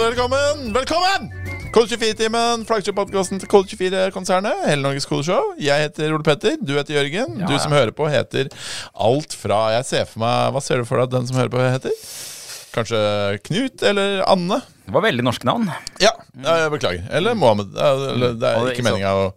velkommen! Velkommen! Kode 24-timen, flaggskip-podkasten til Kode 24-konsernet. Hele Norges kodeshow. Jeg heter Ole Petter, du heter Jørgen. Ja, Du som hører på, heter alt fra Jeg ser for meg Hva ser du for deg at den som hører på, heter? Kanskje Knut eller Anne? Det var veldig norske navn. Ja, jeg beklager. Eller Mohammed. Det er ikke meninga å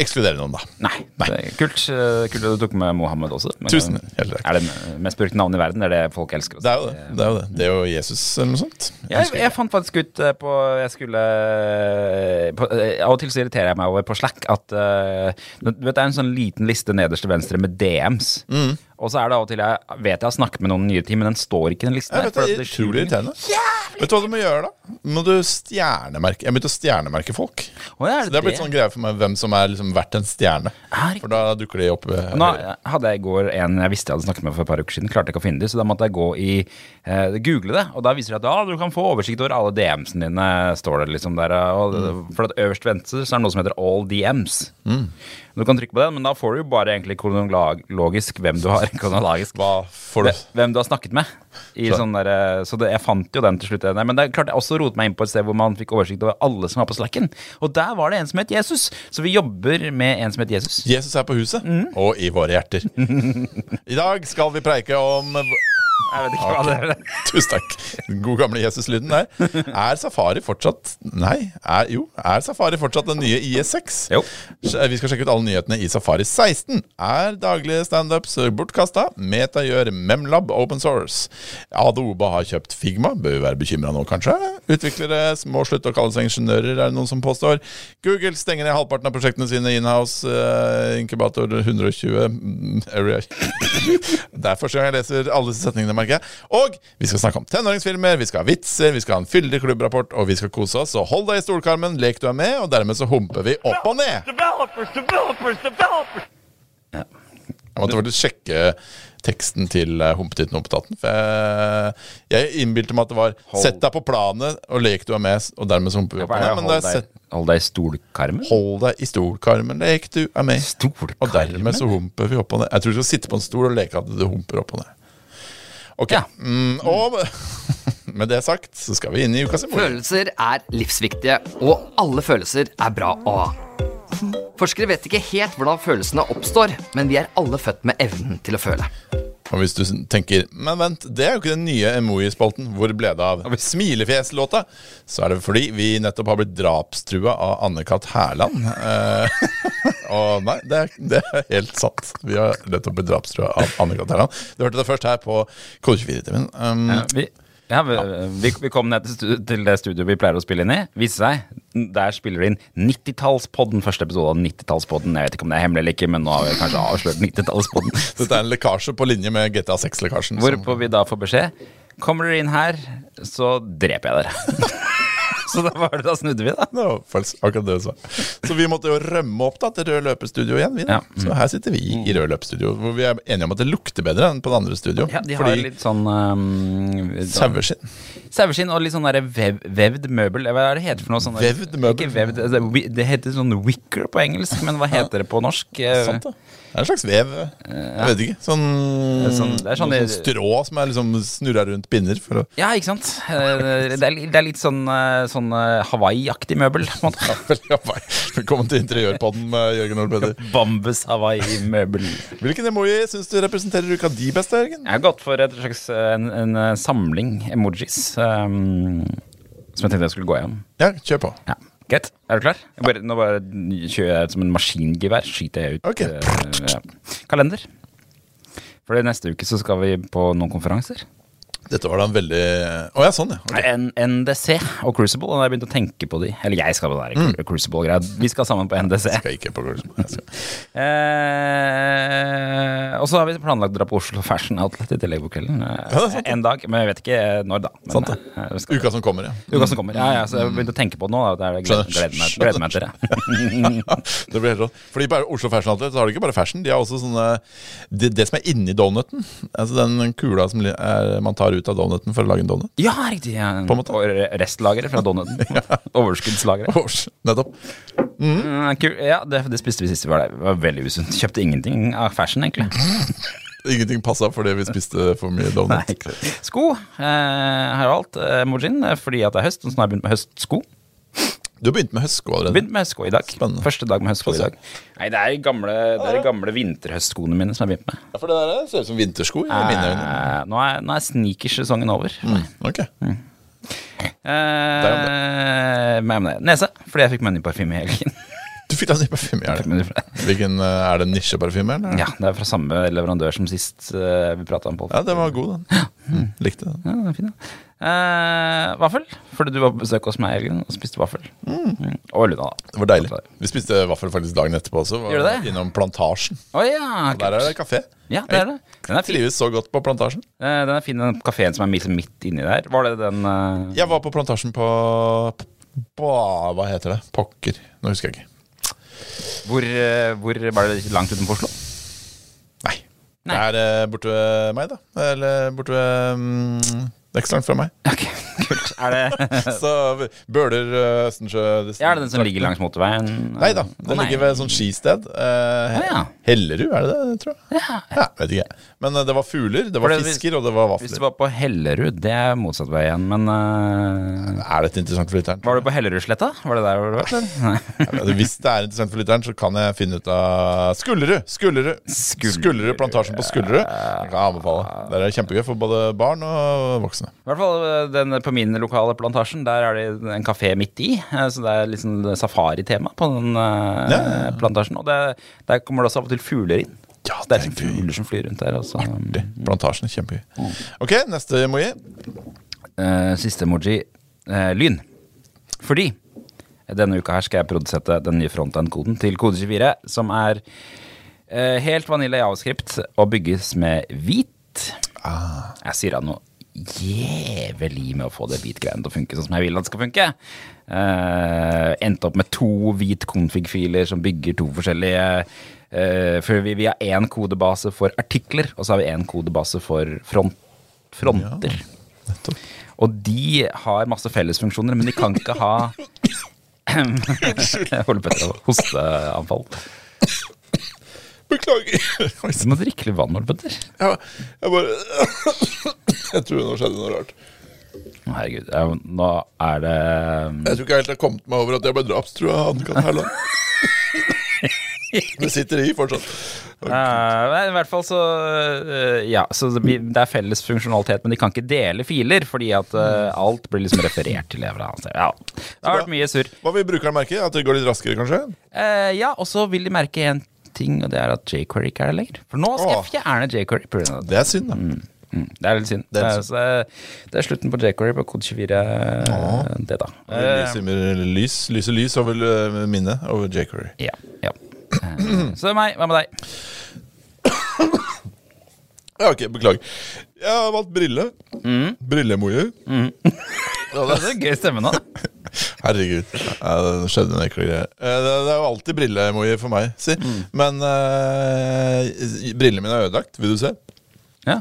ekskludere noen, da. Nei. Det er kult, eh, kult at du tok med Mohammed også. Men, Tusen eh. Er det mest brukte navnet i verden? Det er det folk elsker. Også. Det er jo det. Det er jo det. Det er jo Jesus eller noe sånt. Jeg, jeg fant faktisk ut eh, på Jeg skulle på, Av og til så irriterer jeg meg over på Slack at uh, Du vet det er en sånn liten liste nederst til venstre med DMs. Mm. Og så er det av og til jeg vet jeg har snakket med noen nye nyere tid, men den står ikke i den listen. Jeg her, vet for det er utrolig irriterende. Vet du hva du må gjøre da? Må du stjernemerke Jeg begynte å stjernemerke folk. Å, er Så det har blitt sånn greie for meg hvem som er liksom verdt en stjerne. Er For da dukker de opp. eh, Nå hadde jeg i går en jeg visste jeg hadde snakket med for et par uker siden. Klarte ikke å finne det, så da måtte jeg gå i eh, google det. Og da viser det at ah, du kan få oversikt over alle DMs-ene dine, står det liksom der. Og, For at øverst venstre så er det noe som heter All DMs. Du kan trykke på den, men da får du jo bare egentlig kronologisk hvem du har kronologisk Hva får du? hvem du har snakket med. I Så- sånn der, så det, jeg fant jo den til slutt. Men det er klart jeg også rotet meg inn på et sted hvor man fikk oversikt over alle som var på slacken. Og der var det en som het Jesus. Så vi jobber med en som het Jesus. Jesus er på huset, Mm. og i våre hjerter. I dag skal vi preike om Jeg vet ikke hva det er. Tusen takk. Den gode gamle Jesus-lyden der. Er Safari fortsatt Nei, er, jo. Er Safari fortsatt den nye IS6? Jo. Vi skal sjekke ut alle nyhetene i Safari 16. Er daglige standups bortkasta? Meta gjør Memlab open source. Adoba har kjøpt Figma. Bør vi være bekymra nå, kanskje? Utviklere må slutte å kalle seg ingeniører, er det noen som påstår. Google stenger ned halvparten av prosjektene sine inhouse. Uh, inkubator 120 mm, area. Det er første gang jeg leser alle disse setningene, merker jeg. Og vi skal snakke om tenåringsfilmer, vi skal ha vitser, vi skal ha en fyldig klubbrapport, og vi skal kose oss. Så hold deg i stolkarmen, lek du er med, og dermed så humper vi opp og ned. Developers, developers, developers. Jeg måtte faktisk sjekke teksten til uh, Humpetitten og Humpetatten. For jeg, jeg innbilte meg at det var Hold. 'sett deg på planet og lek du er med', og dermed så humper vi opp og ned. Men det er hold deg i stolkarmen? 'hold deg i stolkarmen, lek du er med'. Stolkarmen? Og dermed så humper vi opp og ned. Jeg tror du skal sitte på en stol og leke at du humper opp og ned. Ok, Ja. mm, og med det sagt så skal vi inn i ukas emoji. Følelser er livsviktige, og alle følelser er bra å ha. Forskere vet ikke helt hvordan følelsene oppstår, men vi er alle født med evnen til å føle. Og hvis du tenker Men vent, det er jo ikke den nye emoji-spalten. Hvor ble det av smilefjeslåta? Så er det fordi vi nettopp har blitt drapstrua av Anne-Kat. Hærland. Eh, og nei, det er, det er helt sant. Vi har nettopp blitt drapstrua av Anne-Kat. Hærland. Du hørte det først her på Kode24-TV-en. Um, Ja, vi, ja, vi, vi, kom ned til det studioet vi pleier å spille inn i. Viste seg, Der spiller de inn 90-tallspodden. Første episode av 90-tallspodden. Jeg vet ikke om det er hemmelig eller ikke, men nå har vi kanskje avslørt 90-tallspodden. Dette er en lekkasje på linje med GTA 6-lekkasjen. Hvorpå vi da får beskjed Kommer dere inn her, så dreper jeg dere. så da var det da snudde vi, da. No, akkurat det Så. Så vi måtte jo rømme opp da til Rød løpestudio igjen. Vi, da. Ja. Så her sitter vi i Rød løpestudio, hvor vi er enige om at det lukter bedre enn på det andre studio. Ja, de har fordi litt sånn um, saueskinn. Saueskinn og litt sånn der vev, vevd møbel. Hva er det heter for noe sånn? Vevd møbel? Ikke vevd, altså, det heter sånn wicker på engelsk, men hva heter det på norsk? Sant, da. Det er en slags vev. Jeg vet ikke. Sånn, Det sånn- det sånn sånn strå som er liksom snurra rundt pinner. Ja, ikke sant? Eh, Det er, det er litt sånn, eh, sånn eh, Hawaii-aktig møbel. på en måte. ja, vel, ja, vel. Velkommen til Interiørpodden med Jørgen Ole Peder. Bambus Hawaii-møbel. Hvilken emoji syns du representerer uka di best, Jørgen? Jeg har gått for et slags en, en samling emojis um, som jeg tenkte jeg skulle gå igjen. Ja, kjør på. Ja, Greit. Er du klar? Bare, nå bare kjører jeg som en maskingevær. Skyter jeg ut okay. uh, ja. kalender. For neste uke så skal vi på noen konferanser. Dette var da en veldig Å ja, sånn, ja. Okay. NDC og Crucible. Og da har jeg begynt å tenke på de. Eller jeg skal på det Mm. Crucible-greia. Vi skal sammen på NDC. Skal ikke på Crucible. Jeg Eh, og så har vi planlagt å dra på Oslo Fashion Outlet i tillegg på kvelden. Eh, Ja, en dag, men jeg vet ikke når da. Men, Sant det. eh, skal- Uka som kommer, ja. Uka som kommer. Ja, ja, så jeg har begynt å tenke på det nå. Da. Det gleder, gleder, meg, gleder meg til det. det blir helt rått. Fordi på Oslo Fashion Outlet så har de ikke bare fashion, de har også sånne Det, det som er inni donuten. Altså den kula som er, man tar ut av donuten for å lage en donut. Ja, riktig. Ja. På en måte. Og re- restlageret fra donuten. Overskuddslageret. Års, nettopp. Mm, kul. Ja, det, det spiste vi sist vi var der. Det var veldig usunt. Kjøpte ingenting av fashion, egentlig. Ingenting passa fordi vi spiste for mye donut. Nei. Sko eh, har jeg valgt eh, emojien eh, fordi at det er høst. Så nå har jeg begynt med høstsko. Du har begynt med høstsko allerede. Begynt med høstsko i dag. Spennende. Første dag med høstsko i dag. Nei, det er de gamle, det er gamle vinterhøstskoene mine som jeg har begynt med. Ja, for det der ser ut som vintersko i mine øyne. Eh, nå er, nå er sneakersesongen over. Mm, ok. Eh, men det. Nese, fordi jeg fikk Money parfyme i helgen. Du fikk deg ny parfyme, fra- Hvilken, eh, er det nisjeparfyme, eller? ja, det er fra samme leverandør som sist eh, vi prata om. På. Ja, den var god, den. Mm, likte den. Ja, den er fin, ja. Eh, vaffel, fordi du var på besøk hos meg og spiste vaffel. Mm. Og Luna, da. Det var deilig. Vi spiste vaffel faktisk dagen etterpå også. Var Gjør det? Innom Plantasjen. Oh, ja, Og der er det kafé. Ja, det er det. Den er fin. trives så godt på Plantasjen. Eh, den er fin, den kafeen som er midt, midt inni der. Var det den uh... Jeg var på Plantasjen på, på Hva heter det? Pokker. Nå husker jeg ikke. Hvor, eh, hvor var det langt utenfor Oslo? Nei. Nei. Det er borte ved meg, da. Eller borte ved mm, Det er ikke så langt fra meg. Ok, kult. Er det Så Bøler, eh, Østensjø Ja, er det den som ligger langs motorveien? Nei da. Å, Den nei. ligger ved et sånt skisted. Eh, Å, ja. Hellerud, er det det? tror jeg? Ja. vet ikke. Men eh, det var fugler, det var For det- fisker, og det var Hvis du vafler. var på Hellerud, det er motsatt vei igjen, men eh, Er dette interessant for lytteren? Var du på Hellerudsletta? Var det der hvor du var? eller? Nei. Ja, Hvis det er interessant for lytteren, så kan jeg finne ut av Skullerud! Skullerud! Skullerud. Skullerud plantasjen på Skullerud. Jeg kan anbefale. Det er det kjempegøy for både barn og voksne. I hvert fall eh, den på min lokale plantasjen, der er det en kafé midt i. eh, Så det er liksom safari-tema på den eh, Ja. plantasjen. Og det, der kommer det også av og til fugler inn. Ja, det er det er liksom fugler som flyr rundt der. Og Artig. Plantasjen er kjempegøy. Ok, neste emoji. Uh, siste emoji Uh, lyn. Fordi denne uka her skal jeg produsette den nye frontend-koden til Kode24, som er uh, helt vanilla javascript og bygges med hvit. Jeg sier da noe jævlig med å få det hvitgreiene til å funke sånn som jeg vil at det skal funke. Uh, endte opp med to hvit config-filer som bygger to forskjellige uh, For vi, vi har én kodebase for artikler, og så har vi én kodebase for front, fronter. Ja, Og de har masse fellesfunksjoner, men de kan ikke ha Jeg holder på å hosteanfall. Beklager. Du må drikke litt vann, Petter. Ja, jeg bare Jeg tror nå skjedde noe rart. Herregud, jeg, nå er det Jeg tror ikke jeg helt har kommet meg over at jeg ble drapstrua av Anne-Kat. Herland. Det sitter i fortsatt. Men I hvert fall så uh, Ja, så det, blir, det er felles funksjonalitet, men de kan ikke dele filer, fordi at uh, alt blir liksom referert til. Evra. Så, Ja. Det har vært mye surr. Hva vil brukeren merke? At det går litt raskere, kanskje? Eh, ja, og så vil de merke én ting, og det er at jQuery ikke er der lenger. For nå skal Åh. jeg fjerne jQuery. på grunn av det. Det er synd, da. Mm, det er litt synd. Det Det er er, det er slutten på jQuery på kode 24. Det, da. Lyser lys, lyser lys over eh, minnet over jQuery. Ja, ja. Eh, Så det er meg. Hva med deg? Ja, ok, beklager. Jeg har valgt brille. Brillemojer. Det er gøy stemme nå. Herregud. Ja, det skjedde ekle greier. Eh, Det, det er jo alltid brillemojer for meg, si. Men uh, brillene mine er ødelagt. Vil du se? Ja.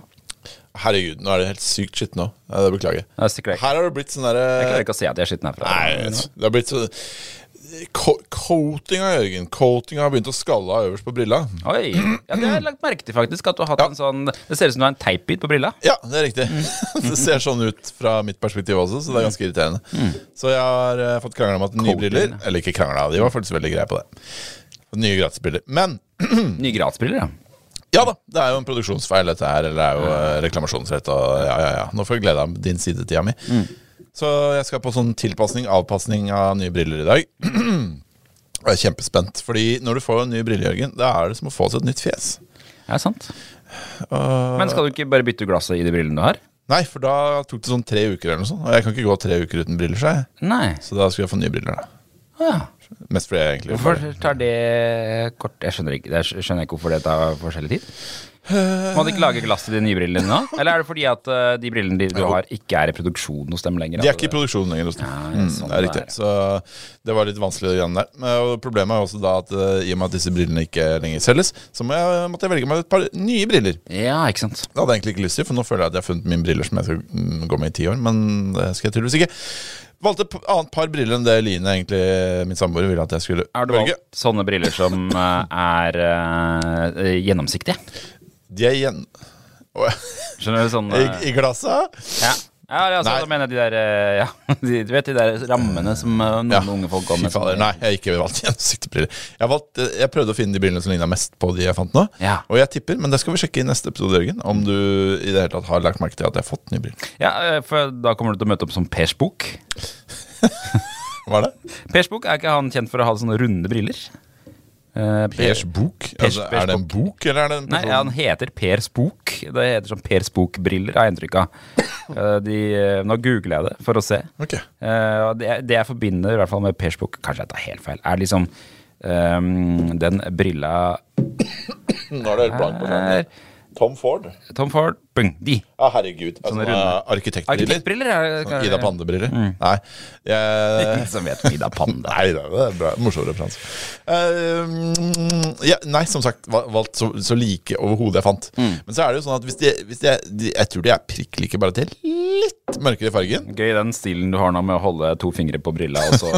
Herregud, nå er det helt sykt skitt nå. Ja, det beklager jeg. Det er Her har det blitt sånn derre Jeg klarer ikke å se at de er skitne herfra. Nei, det har blitt så Co- Coatinga, Jørgen. Coatinga har begynt å skalle av øverst på brilla. Oi. Ja, det har jeg lagt merke til, faktisk. At du har hatt Ja. en sånn Det ser ut som du har en teipbit på brilla. Ja, det er riktig. det ser sånn ut fra mitt perspektiv også, så det er ganske irriterende. Så jeg har uh, fått krangla om at nye briller Eller ikke krangla, de var faktisk veldig greie på det. Nye gratisbriller. Men Nye gratisbriller, ja. ja da, det er jo en produksjonsfeil, dette her. Eller det er jo uh, reklamasjonsrett og ja, ja, ja. Nå får jeg glede av din sidetida mi. Så jeg skal på sånn tilpasning, avpasning av nye briller i dag. Og jeg er kjempespent. Fordi når du får en ny brille, Jørgen, da er det som å få seg et nytt fjes. Ja, sant. Uh, Men skal du ikke bare bytte glasset i de brillene du har? Nei, for da tok det sånn tre uker eller noe sånt. Og jeg kan ikke gå tre uker uten briller, sa jeg. Nei. Så da skulle jeg få nye briller. da ja. Mest fordi jeg egentlig Hvorfor tar det kort Jeg skjønner ikke, jeg skjønner ikke hvorfor det tar forskjellig tid. Må du ikke lage glass til de nye brillene dine nå? Eller er det fordi at uh, de brillene de, du har, ikke er i produksjon hos dem lenger? De er ikke i produksjon lenger hos dem. Ja, mm, sånn det er riktig. er. Så det var litt vanskelig igjen der. Og problemet er også da at uh, i og med at disse brillene ikke lenger selges, så må jeg, måtte jeg velge meg et par nye briller. Ja, ikke sant. Det hadde jeg egentlig ikke lyst til, for nå føler jeg at jeg har funnet mine briller som jeg skal mm, gå med i ti år, men det skal jeg tydeligvis ikke. Valgte et annet par briller enn det Line, egentlig min samboer, ville at jeg skulle velge. Har du valgt sånne briller som eh, er uh, gjennomsiktige? De er igjen Skjønner du sånn I, eh, I glasset? Ja. Ja, altså, da mener jeg de der eh, Ja, de, du vet de der rammene som eh, noen Ja. unge folk går med. fader, nei, jeg har ikke valgt gjennomsiktige. Jeg, jeg prøvde å finne de brillene som ligna mest på de jeg fant nå. Ja. Og jeg tipper, men det skal vi sjekke i neste episode, Jørgen, om du i det hele tatt har lagt merke til at jeg har fått nye briller. Ja, for da kommer du til å møte opp som Pers Bok. Hva er det? Pers Bok, er ikke han kjent for å ha sånne runde briller? Per- Pers bok? Pers- altså, Pers er det en bok, eller er det en Nei, ja, han heter Per bok Det heter sånn Per bok-briller har jeg inntrykk av. Eh, de, eh, nå googler jeg det for å se. Okay. Det, det jeg forbinder i hvert fall med Per bok kanskje jeg tar helt feil, er liksom um, den brilla Nå er det helt blankt på den. Tom Ford. Tom Ford. Bung, de. Ja, herregud. Altså, Sånne sånne runde- arkitektbriller. Arkitektbriller Mm. Ida Pande-briller. Nei. Jeg, Ingen som vet om Ida Pande. Nei, det er bra. morsom referanse. Uh, ja, nei, som sagt, val- valgt så, så like overhodet jeg fant. Mm. Men så er det jo sånn at hvis de, hvis de, de Jeg tror de er prikk like, bare til litt mørkere i fargen. Gøy den stilen du har nå med å holde to fingre på brilla og så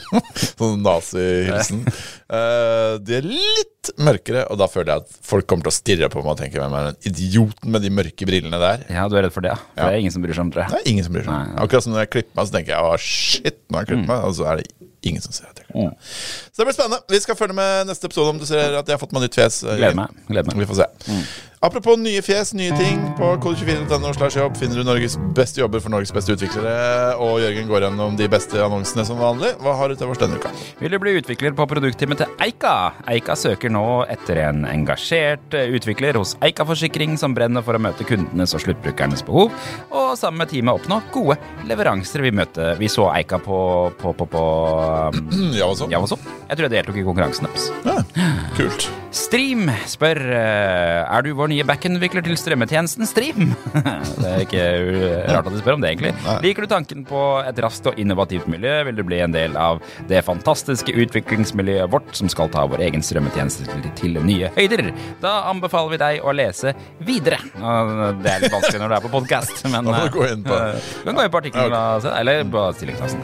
Sånn nazihilsen. Uh, de er litt mørkere, og da føler jeg at folk kommer til å stirre på meg og tenke hvem er den idioten med de mørke brillene der. Ja, du er redd for det, ja. For Ja. det er ingen som bryr seg om, tror Det er ingen som bryr seg. Nei, nei. Akkurat som når jeg klipper meg, så tenker jeg å shit, nå har jeg klippet meg, og så er det ingen som ser at jeg klipper meg. Så det blir spennende. Vi skal følge med neste episode om du ser at jeg har fått meg nytt fjes. Gleder meg. Gleder meg. Vi får se. Apropos nye fjes, nye ting. På kode24.no slash jobb finner du Norges beste jobber for Norges beste utviklere. Og Jørgen går gjennom de beste annonsene som vanlig. Hva har du til oss denne uka? Vil du bli utvikler på produktteamet til Eika? Eika søker nå etter en engasjert utvikler hos Eika Forsikring som brenner for å møte kundenes og sluttbrukernes behov, og sammen med teamet oppnå gode leveranser. Vi, møte, vi så Eika på, på, på, på um, Ja, hva så? Javaso. Jeg tror jeg deltok i konkurransen deres. Ja, kult. Stream spør eh, Er du vår nye backend-utvikler til strømmetjenesten Stream. det er ikke rart at de spør om det, egentlig. Liker du tanken på et raskt og innovativt miljø, vil du bli en del av det fantastiske utviklingsmiljøet vårt som skal ta vår egen strømmetjeneste til, til nye høyder. Da anbefaler vi deg å lese videre. Det er litt vanskelig når du er på podkast, men du eh, eh, Du kan gå inn på artikkelen se, eller på stillingstasen.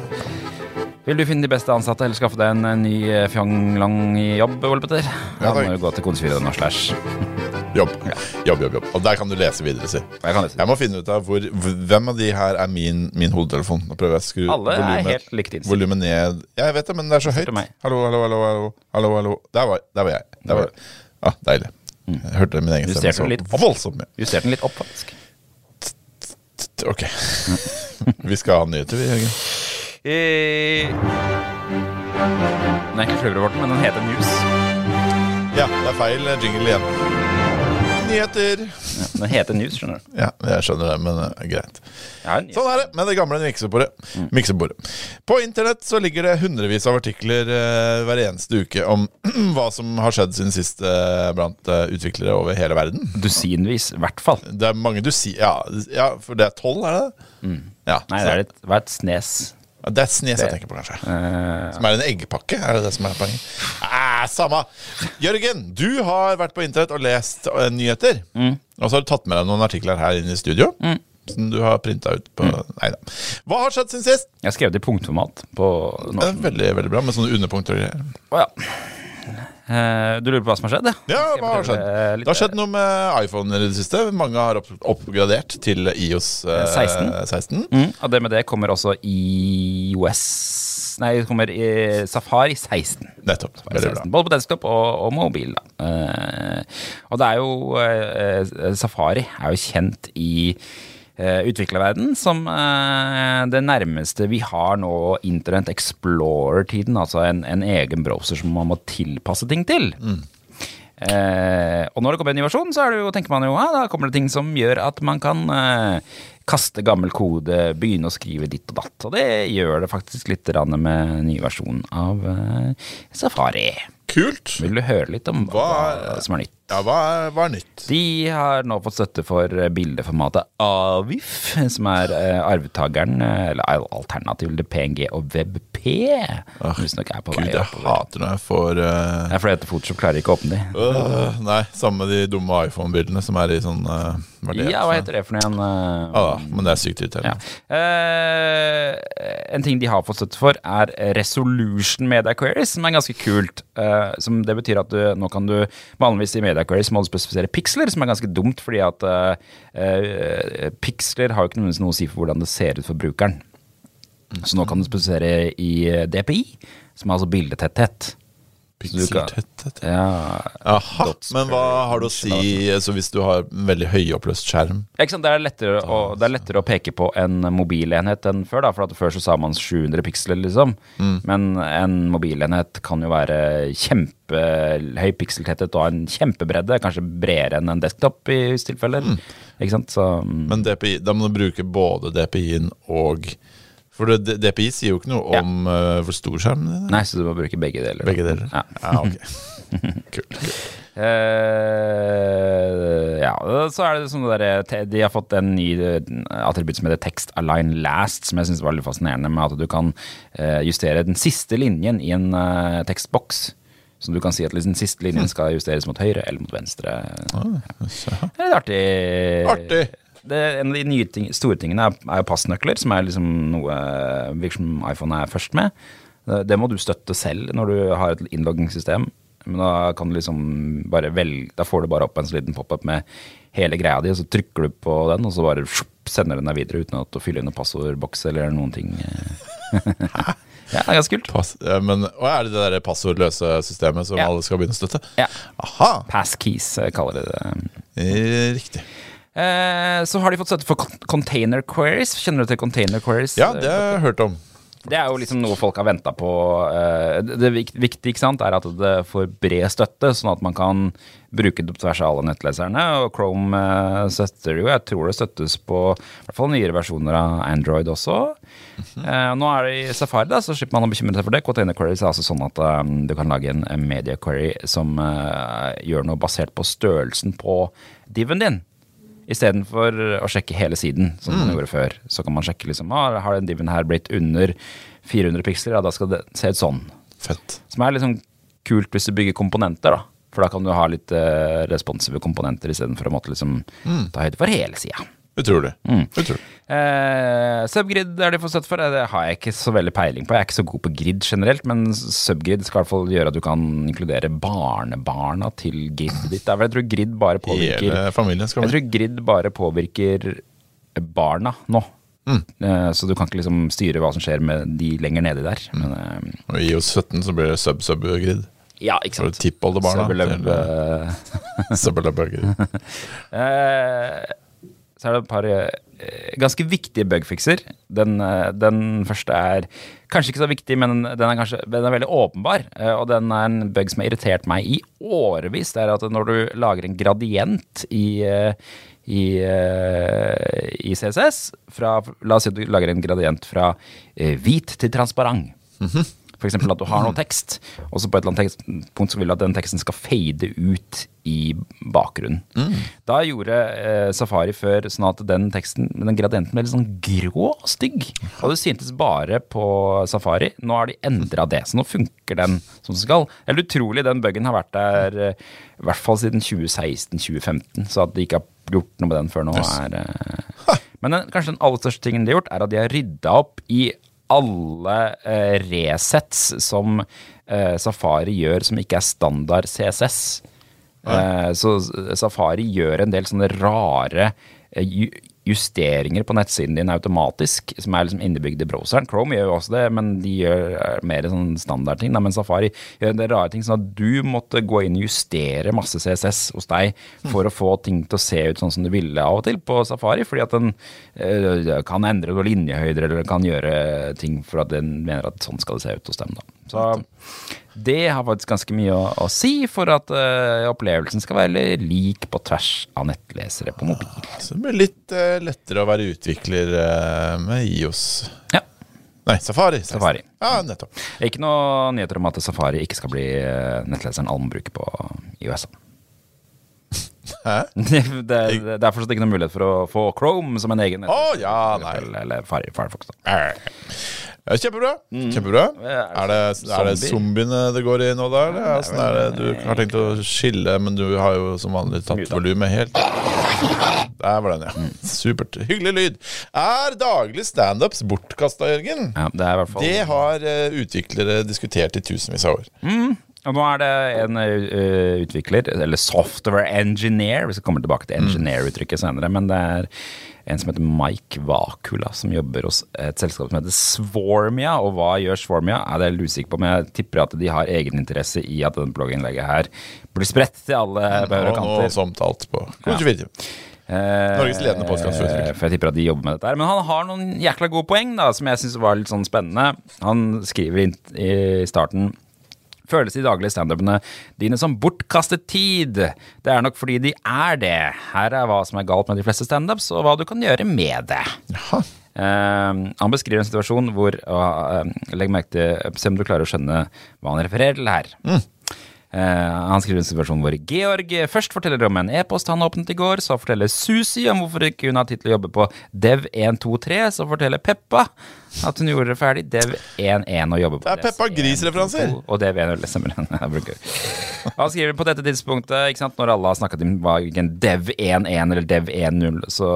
Vil du finne de beste ansatte eller skaffe deg en, en ny fjonglang fjong-lang jobb, Ole Petter? Da må du gå til konsfyrer.no slash Jobb. Jobb, jobb, jobb. Og der kan du lese videre, si. Jeg kan lese. Jeg må finne ut av hvor, hvem av de her er min, min hodetelefon. Nå prøver jeg å skru Alle er volumet- helt likt innstilt. volumet ned. Ja, jeg vet det, men det er så høyt. Hallo, hallo, hallo. hallo, hallo, hallo. Der, var, der var jeg. Der var jeg. Ja, deilig. Jeg hørte min egen Justerte stemme så voldsomt mye. Justerte den litt opp, faktisk. Ok. vi skal ha nyheter, vi, Jørgen. Eh... Den er ikke Kløvervorten, men den heter News. Ja, det er feil jingle igjen. Nyheter. Ja, den heter News, skjønner du. Ja, jeg skjønner det, men greit. Jeg har en nyhet. Sånn er det med det gamle miksebordet. miksebordet. På internett så ligger det hundrevis av artikler uh, hver eneste uke om hva som har skjedd siden sist uh, blant uh, utviklere over hele verden. Dusinvis, i hvert fall. Det er mange dusin... ja, ja, for det er tolv, er det det? Ja, Nei, det er et, hva er et snes. Det er snes jeg tenker på, kanskje. Som er en eggpakke? Er det det som er poenget? Ah, samme! Jørgen, du har vært på internett og lest uh, nyheter. Og så har du tatt med deg noen artikler her inne i studio. Som du har printa ut på Nei da. Hva har skjedd siden sist? Jeg skrev det i punktformat på veldig veldig bra med sånne underpunkter og greier. Å ja. Eh, du lurer på hva som har skjedd? Ja, ja hva har skjedd? Det har skjedd noe med iPhone i det siste. Mange har oppgradert til IOS eh, 16. 16. Mm, og det med det kommer også IOS Nei, det kommer i Safari 16. Nettopp. Veldig bra. Både på desktop og, og mobil. Da. Eh, og det er jo eh, Safari er jo kjent i uh, utviklerverden som eh, det nærmeste vi har nå Internet Explorer-tiden. Altså en, en egen browser som man må tilpasse ting til. Eh, og når det kommer en ny versjon, så er det jo, tenker man jo ja, da kommer det ting som gjør at man kan eh, kaste gammel kode, begynne å skrive ditt og datt. Og det gjør det faktisk litt med ny versjon av eh, Safari. Kult. Vil du høre litt om hva, Hva som er nytt? Ja, hva er, hva er nytt? De har nå fått støtte for eh, bildeformatet AVIF, som er eh, arvtakeren, eh, eller alternativ til PNG og WebP. Visstnok er på Gud, vei jeg hater når jeg får uh... Det er fordi at Photoshop klarer ikke å åpne de. Uh, Nei, samme med de dumme iPhone-bildene som er i sånn uh, Ja, hva heter det for noe igjen? Uh, Ja, men det er sykt Ja. irriterende. Eh, en ting de har fått støtte for, er Resolution Media Queries, som er ganske kult. Eh, som det betyr at du, nå kan du vanligvis i Media Query så må du spesifisere piksler, som er ganske dumt, fordi at uh, piksler har jo ikke noe å si for hvordan det ser ut for brukeren. Så nå kan du spesifisere i eh, DPI, som er altså bildetetthet. Du. Ja, Jaha, men hva har du å si så hvis du har en veldig høyoppløst skjerm? Ikke sant? Det, er lettere å, det er lettere å peke på en mobilenhet enn før. da, for at Før så sa man 700 piksler, liksom. Men en mobilenhet kan jo være kjempehøy pikseltetthet og ha en kjempebredde. Kanskje bredere enn en desktop i visse tilfeller. Ikke sant? Så, mm, Men DPI, da må du bruke både DPI-en og For det, DPI sier jo ikke noe Ja. om uh, for storskjermen din. nei, så du må bruke begge deler. Begge deler? Ja. Ja, ok. Kult. kult. Uh, ja, så er det sånn der, De har fått en ny eh, attributt som heter Text Align Last, som jeg syns var veldig fascinerende, med at du kan eh, justere den siste linjen i en eh, tekstboks. Så du kan si at liksom, den siste linjen skal justeres mot høyre eller mot venstre. Så, Det er litt artig. Artig. Det, en av de nye ting, store tingene er, er passnøkler, som er liksom noe virker som iPhone er først med. Det, må du støtte selv når du har et innloggingssystem. Men da kan du liksom bare velge Da får du bare opp en sånn liten pop-up med hele greia di, og så trykker du på den, og så bare sender den deg videre uten at du fyller inn en passordboks eller noen ting. ja, det er ganske kult. pass, men, og er det det der passordløse systemet som Ja. alle skal begynne å støtte? Ja. Aha, Passkeys eh, kaller de det. eh, riktig. Eh, så har de fått støtte for container queries. Kjenner du til container queries? Ja, det har jeg hørt om. Det er jo liksom noe folk har venta på. eh, Det viktige ikke sant, er at det får bred støtte, sånn at man kan bruke det på tvers av alle nettleserne. Og Chrome eh, støtter jo. Jeg tror det støttes på i hvert fall nyere versjoner av Android også. Eh, Nå er det i Safari, da, så slipper man å bekymre seg for det. Container queries er altså sånn at du kan lage en, media query som gjør noe basert på størrelsen på diven din. Istedenfor å sjekke hele siden, som man gjorde før. Så kan man sjekke liksom, ah, har den diven her blitt under 400 piksler, ja, da skal det se ut sånn. Fett. Som er liksom kult hvis du bygger komponenter, da. For da kan du ha litt eh, responsive komponenter istedenfor å måtte liksom ta høyde for hele sida. Utrolig. Utrolig. Eh, subgrid er de for støtte for. Det har jeg ikke så veldig peiling på. Jeg er ikke så god på grid generelt, men subgrid skal i hvert fall gjøre at du kan inkludere barnebarna til gridet ditt. Jeg tror grid bare påvirker Hele familien skal jeg tror grid bare påvirker barna nå. Eh, Så du kan ikke liksom styre hva som skjer med de lenger nedi der. Men, eh, Og i IOS 17 så blir det sub-sub-grid. ja, ikke sant. tippoldebarna. Subeløb, til, eh, Sub-sub-grid. Eh, så er det et par eh, ganske viktige bugfixer. Den, eh, den første er kanskje ikke så viktig, men den er, kanskje, den er veldig åpenbar. eh, og den er en bug som har irritert meg i årevis. Det er at når du lager en gradient i, i, i CSS fra, La oss si at du lager en gradient fra hvit til transparent. For eksempel at du har noe tekst, og så på et eller annet punkt så vil du at den teksten skal fade ut i bakgrunnen. Da gjorde eh, Safari før sånn at den teksten, den gradienten ble litt sånn grå og stygg. Og det syntes bare på Safari. Nå har de endra det, så nå funker den som den skal. Eller utrolig, den bugen har vært der eh, i hvert fall siden 2016-2015, så at de ikke har gjort noe med den før nå er eh, Men den, kanskje den aller største tingen de har gjort, er at de har rydda opp i alle eh, resets som eh, Safari gjør som ikke er standard CSS. Eh, så Safari gjør en del sånne rare eh, justeringer på nettsiden din automatisk, som er liksom innebygd i browseren. Chrome gjør jo også det, men de gjør mer sånn standardting. Men Safari gjør en del rare ting, sånn at du måtte gå inn og justere masse CSS hos deg for å få ting til å se ut sånn som du ville av og til på Safari, fordi at den øh, kan endre linjehøyder eller kan gjøre ting for at den mener at sånn skal det se ut hos dem. da. Så det har faktisk ganske mye å, å si for at uh, opplevelsen skal være lik på tvers av nettlesere på mobil. Så det blir litt uh, lettere å være utvikler uh, med IOS. Ja. Nei, Safari. Safari. Ja, nettopp. Det ikke noe nyheter om at Safari ikke skal bli nettleseren alle bruker på IOS. Hæ? det, det, det er fortsatt ikke noen mulighet for å få Chrome som en egen Å, Oh, ja, nei. eksempel, Eller Firefox. Da. Ja, kjempebra. Kjempebra. Ja, Er det, er det zombiene det går i nå, da? Eller? Er det? Du har tenkt å skille, men du har jo som vanlig tatt volumet helt. Der var den, ja. Supert. Hyggelig lyd. Er daglig standups bortkasta, Jørgen? Ja, det er i hvert fall Det har eh, utviklere diskutert i tusenvis av år. Og nå er det en utvikler, eller software engineer, vi kommer tilbake til engineer-uttrykket senere, men det er en som heter Mike Vakula, som jobber hos et selskap som heter Swarmia. Og hva gjør Swarmia? Er det litt usikker på, men jeg tipper at de har egeninteresse i at denne blogginnlegget her blir spredt til alle bauger og kanter. Og kanter. på Konjunktiv. Eh, Norges ledende podcast for utvikling. For jeg tipper at de jobber med dette her. Men han har noen jækla gode poeng da, som jeg syns var litt sånn spennende. Han skriver i starten Føles de daglige standupene dine som bortkastet tid? Det er nok fordi de er det. Her er hva som er galt med de fleste standups, og hva du kan gjøre med det. Jaha. Uh, han beskriver en situasjon hvor uh, uh, Legg merke til Se om du klarer å skjønne hva han refererer til her. Eh, han skriver en situasjon hvor Georg først forteller om en e-post han åpnet i går. Så forteller Susi om hvorfor ikke hun har tid til å jobbe på Dev123. Så forteller Peppa at hun gjorde det ferdig Dev11 og jobber på Det er Peppa Gris-referanser. Og Dev1 stemmer. Han skriver på dette tidspunktet, ikke sant, når alle har snakket om hvilken Dev11 eller Dev10, så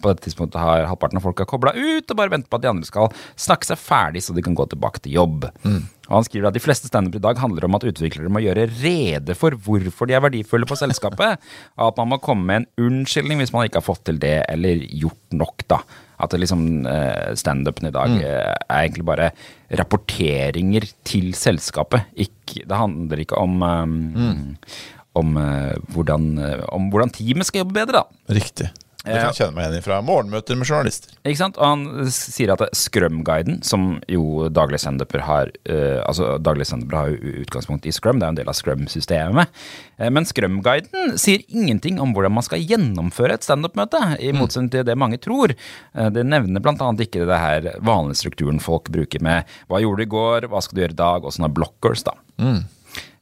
på dette tidspunktet har halvparten av folka kobla ut og bare venter på at de andre skal snakke seg ferdig, så de kan gå tilbake til jobb. Og han skriver at de fleste standup i dag handler om at utviklere må gjøre rede for hvorfor de er verdifulle på selskapet, og at man må komme med en unnskyldning hvis man ikke har fått til det eller gjort nok, da. At det liksom eh, standupen i dag mm. er egentlig bare rapporteringer til selskapet. Ikke, det handler ikke om eh, om, uh, hvordan, eh, om hvordan teamet skal jobbe bedre, da. Riktig. Det kan jeg kjenne meg igjen i fra morgenmøter med journalister. Ikke sant? Og han sier at Scrum-guiden, som jo daglige standuper har uh, Altså daglige standuper har jo utgangspunkt i Scrum, det er jo en del av Scrum-systemet. Uh, men Scrum-guiden sier ingenting om hvordan man skal gjennomføre et standup-møte, i motsetning til det mange tror. Uh, det nevner annet ikke det her vanlige strukturen folk bruker med hva gjorde du i går, hva skal du gjøre i dag, og sånne blockers, da.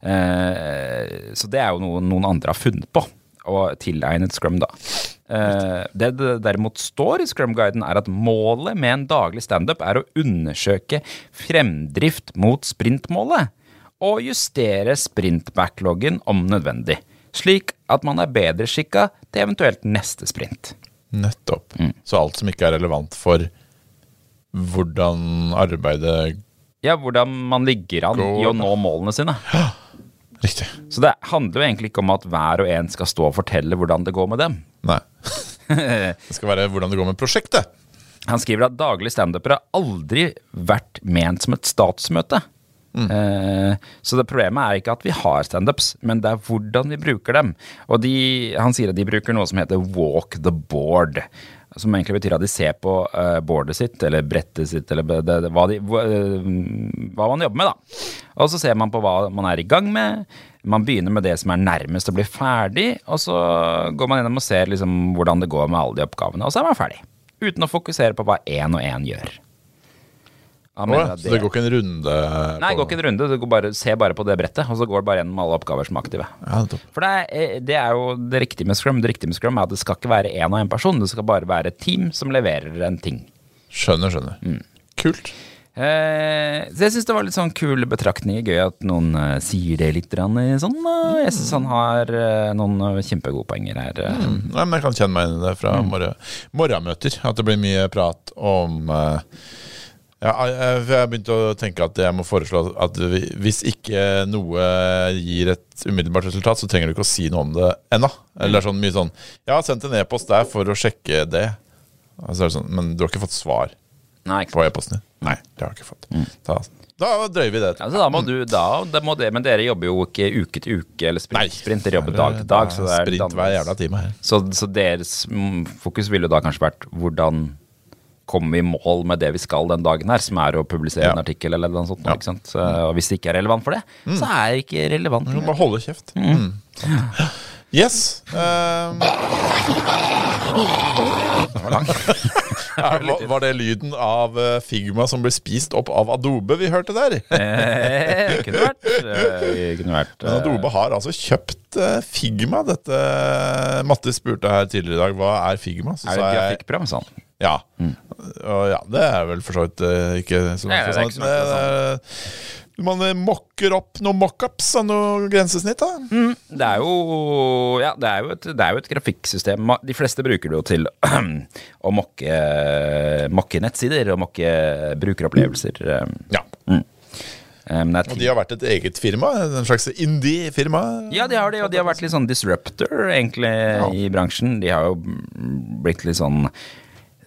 Eh, så det er jo noe noen andre har funnet på, og tilegnet Scrum, da. Eh, det det derimot står i Scrum-guiden, er at målet med en daglig standup er å undersøke fremdrift mot sprintmålet, og justere sprint-backloggen om nødvendig, slik at man er bedre skikka til eventuelt neste sprint. Nettopp. Så alt som ikke er relevant for hvordan arbeidet Ja, hvordan man ligger an Går i å nå målene sine. Riktig. Så det handler jo egentlig ikke om at hver og en skal stå og fortelle hvordan det går med dem. Nei. Det skal være hvordan det går med prosjektet. Han skriver at daglige standupere har aldri vært ment som et statsmøte. Eh, så det problemet er ikke at vi har standups, men det er hvordan vi bruker dem. Og de, han sier at de bruker noe som heter walk the board. Som egentlig betyr at de ser på uh, boardet sitt, eller brettet sitt, eller det, det, hva, de, hva, eh, hva man jobber med, da. Og så ser man på hva man er i gang med. Man begynner med det som er nærmest å bli ferdig, og så går man gjennom og ser liksom hvordan det går med alle de oppgavene, og så er man ferdig. Uten å fokusere på hva én og én gjør. Han mener ja, at så det går ikke en runde Nei, det går ikke en runde. Du går bare, ser bare på det brettet, og så går det bare gjennom alle oppgaver som er aktive. Ja, nettopp. For det er, det er jo det riktige med Scrum. Det riktige med Scrum er at det skal ikke være én og én person, det skal bare være et team som leverer en ting. Skjønner, skjønner. Mm. Kult. Eh, så jeg syns det var litt sånn kul betraktning. Gøy at noen eh, sier det litt grann, sånn. Uh, jeg syns han har eh, noen eh, kjempegode poenger her. eh. Nei, men Jeg kan kjenne meg inn i det fra morgen, morgenmøter. At det blir mye prat om eh, ja, jeg jeg begynte å tenke at jeg må foreslå at vi- hvis ikke noe gir et umiddelbart resultat, så trenger du ikke å si noe om det ennå. Eller sånn mye sånn 'Jeg har sendt en e-post der for å sjekke det'. Altså, det sånn, Men du har ikke fått svar Nei, på e-posten din? Nei, det har jeg ikke fått. Da, da drøyer vi det. Altså, da må du, da, da må det, men dere jobber jo ikke uke til uke eller sprint. Nei. sprint dere jobber dag til dag. Så det er Sprint hver jævla time her. Så, så deres mm, fokus ville jo da kanskje vært hvordan kommer vi i mål med det vi skal den dagen her, som er å publisere Ja. en artikkel eller noe sånt. Ja. Så, og hvis det ikke er relevant for det, så er det ikke relevant. Du må bare holde kjeft. Mm. Yes. Um, Det var, var det lyden av eh, Figma som ble spist opp av Adobe vi hørte der? Eh, kunne vært. Eh, kunne vært eh, Adobe har altså kjøpt Figma. Dette Matti spurte her tidligere i dag hva er Figma. Så er det sa et grafikkprogram, sånn? Ja. Og ja, det er vel for så vidt eh, ikke så er det, det, Man eh, mokker opp noen mockups av noe grensesnitt, da. Det er jo, ja, det er jo, et, det er jo et grafikksystem. De fleste bruker det jo til å mokke, mokke nettsider og mokke brukeropplevelser. eh. Ja. Mm. Um, Og de har vært et eget firma? En slags indie-firma? Ja, de har det, og de har vært litt sånn disruptor, egentlig, i bransjen. De har jo mm, blitt litt sånn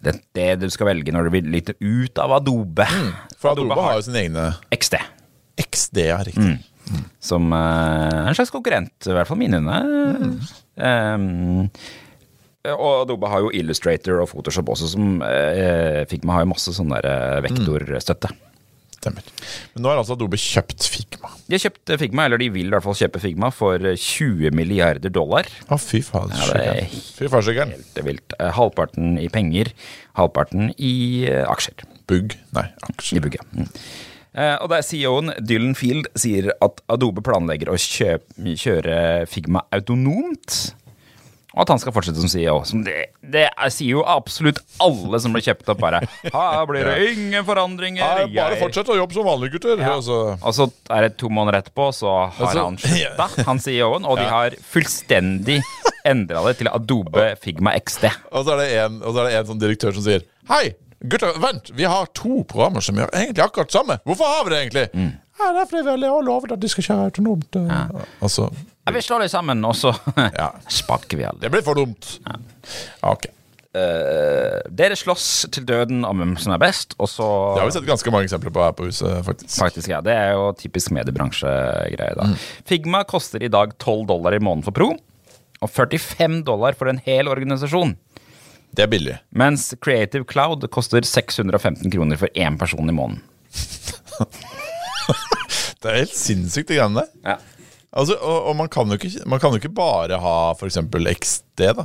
det, det du skal velge når du vil litt ut av Adobe. For Adobe har jo sine egne XD. XD, ja, riktig. Som uh, en slags konkurrent, i hvert fall mine øyne. Um, og Adobe har jo Illustrator og Photoshop også, som uh, Figma å ha masse sånn der vektorstøtte. vektorstøtte. Stemmer. Men nå har altså Adobe kjøpt Figma. De har kjøpt Figma, eller de vil i hvert fall kjøpe Figma, for 20 milliarder dollar. Å, fy faen, Ja, det er. Fy farsjekkeren. Helt vilt. Eh, Halvparten i penger, halvparten i eh, aksjer. Bugg. Nei, I aksjer. ja. Mm. Eh, og der CEO-en Dylan Field sier at Adobe planlegger å kjøpe, kjøre Figma autonomt. Og at han skal fortsette som CEO. Som det, det er, sier jo absolutt alle som blir kjøpt opp, bare. Her blir det ingen forandringer. Nei, bare fortsett å jobbe som vanlige gutter. Ja. Altså, Og så er det to måneder etterpå, så har Altså, han slutta, han CEO-en. Og de har fullstendig endra det til Adobe Figma XD. og så er det en, er det en sånn direktør som sier Hei, gutter, vent! Vi har to programmer som gjør egentlig akkurat samme. Hvorfor har vi det egentlig? Mm. Ja, det er fordi vi har lovet at de skal kjøre autonomt. Ja. Altså, Ja, vi slår dem sammen, og så Ja. sparker vi alle. det blir for dumt. Ja, ok. Uh, dere slåss til døden om hvem som er best, og så Det har vi sett ganske mange eksempler på her på huset, faktisk. Faktisk, ja. Det er jo typisk mediebransjegreie, da. Figma koster i dag 12 dollar i måneden for pro, og 45 dollar for en hel organisasjon. Det er billig. Mens Creative Cloud koster 615 kroner for én person i måneden. Det er helt sinnssykt, de greiene der. Ja. Altså, og, og man, kan ikke, man kan jo ikke bare ha f.eks. XD, da.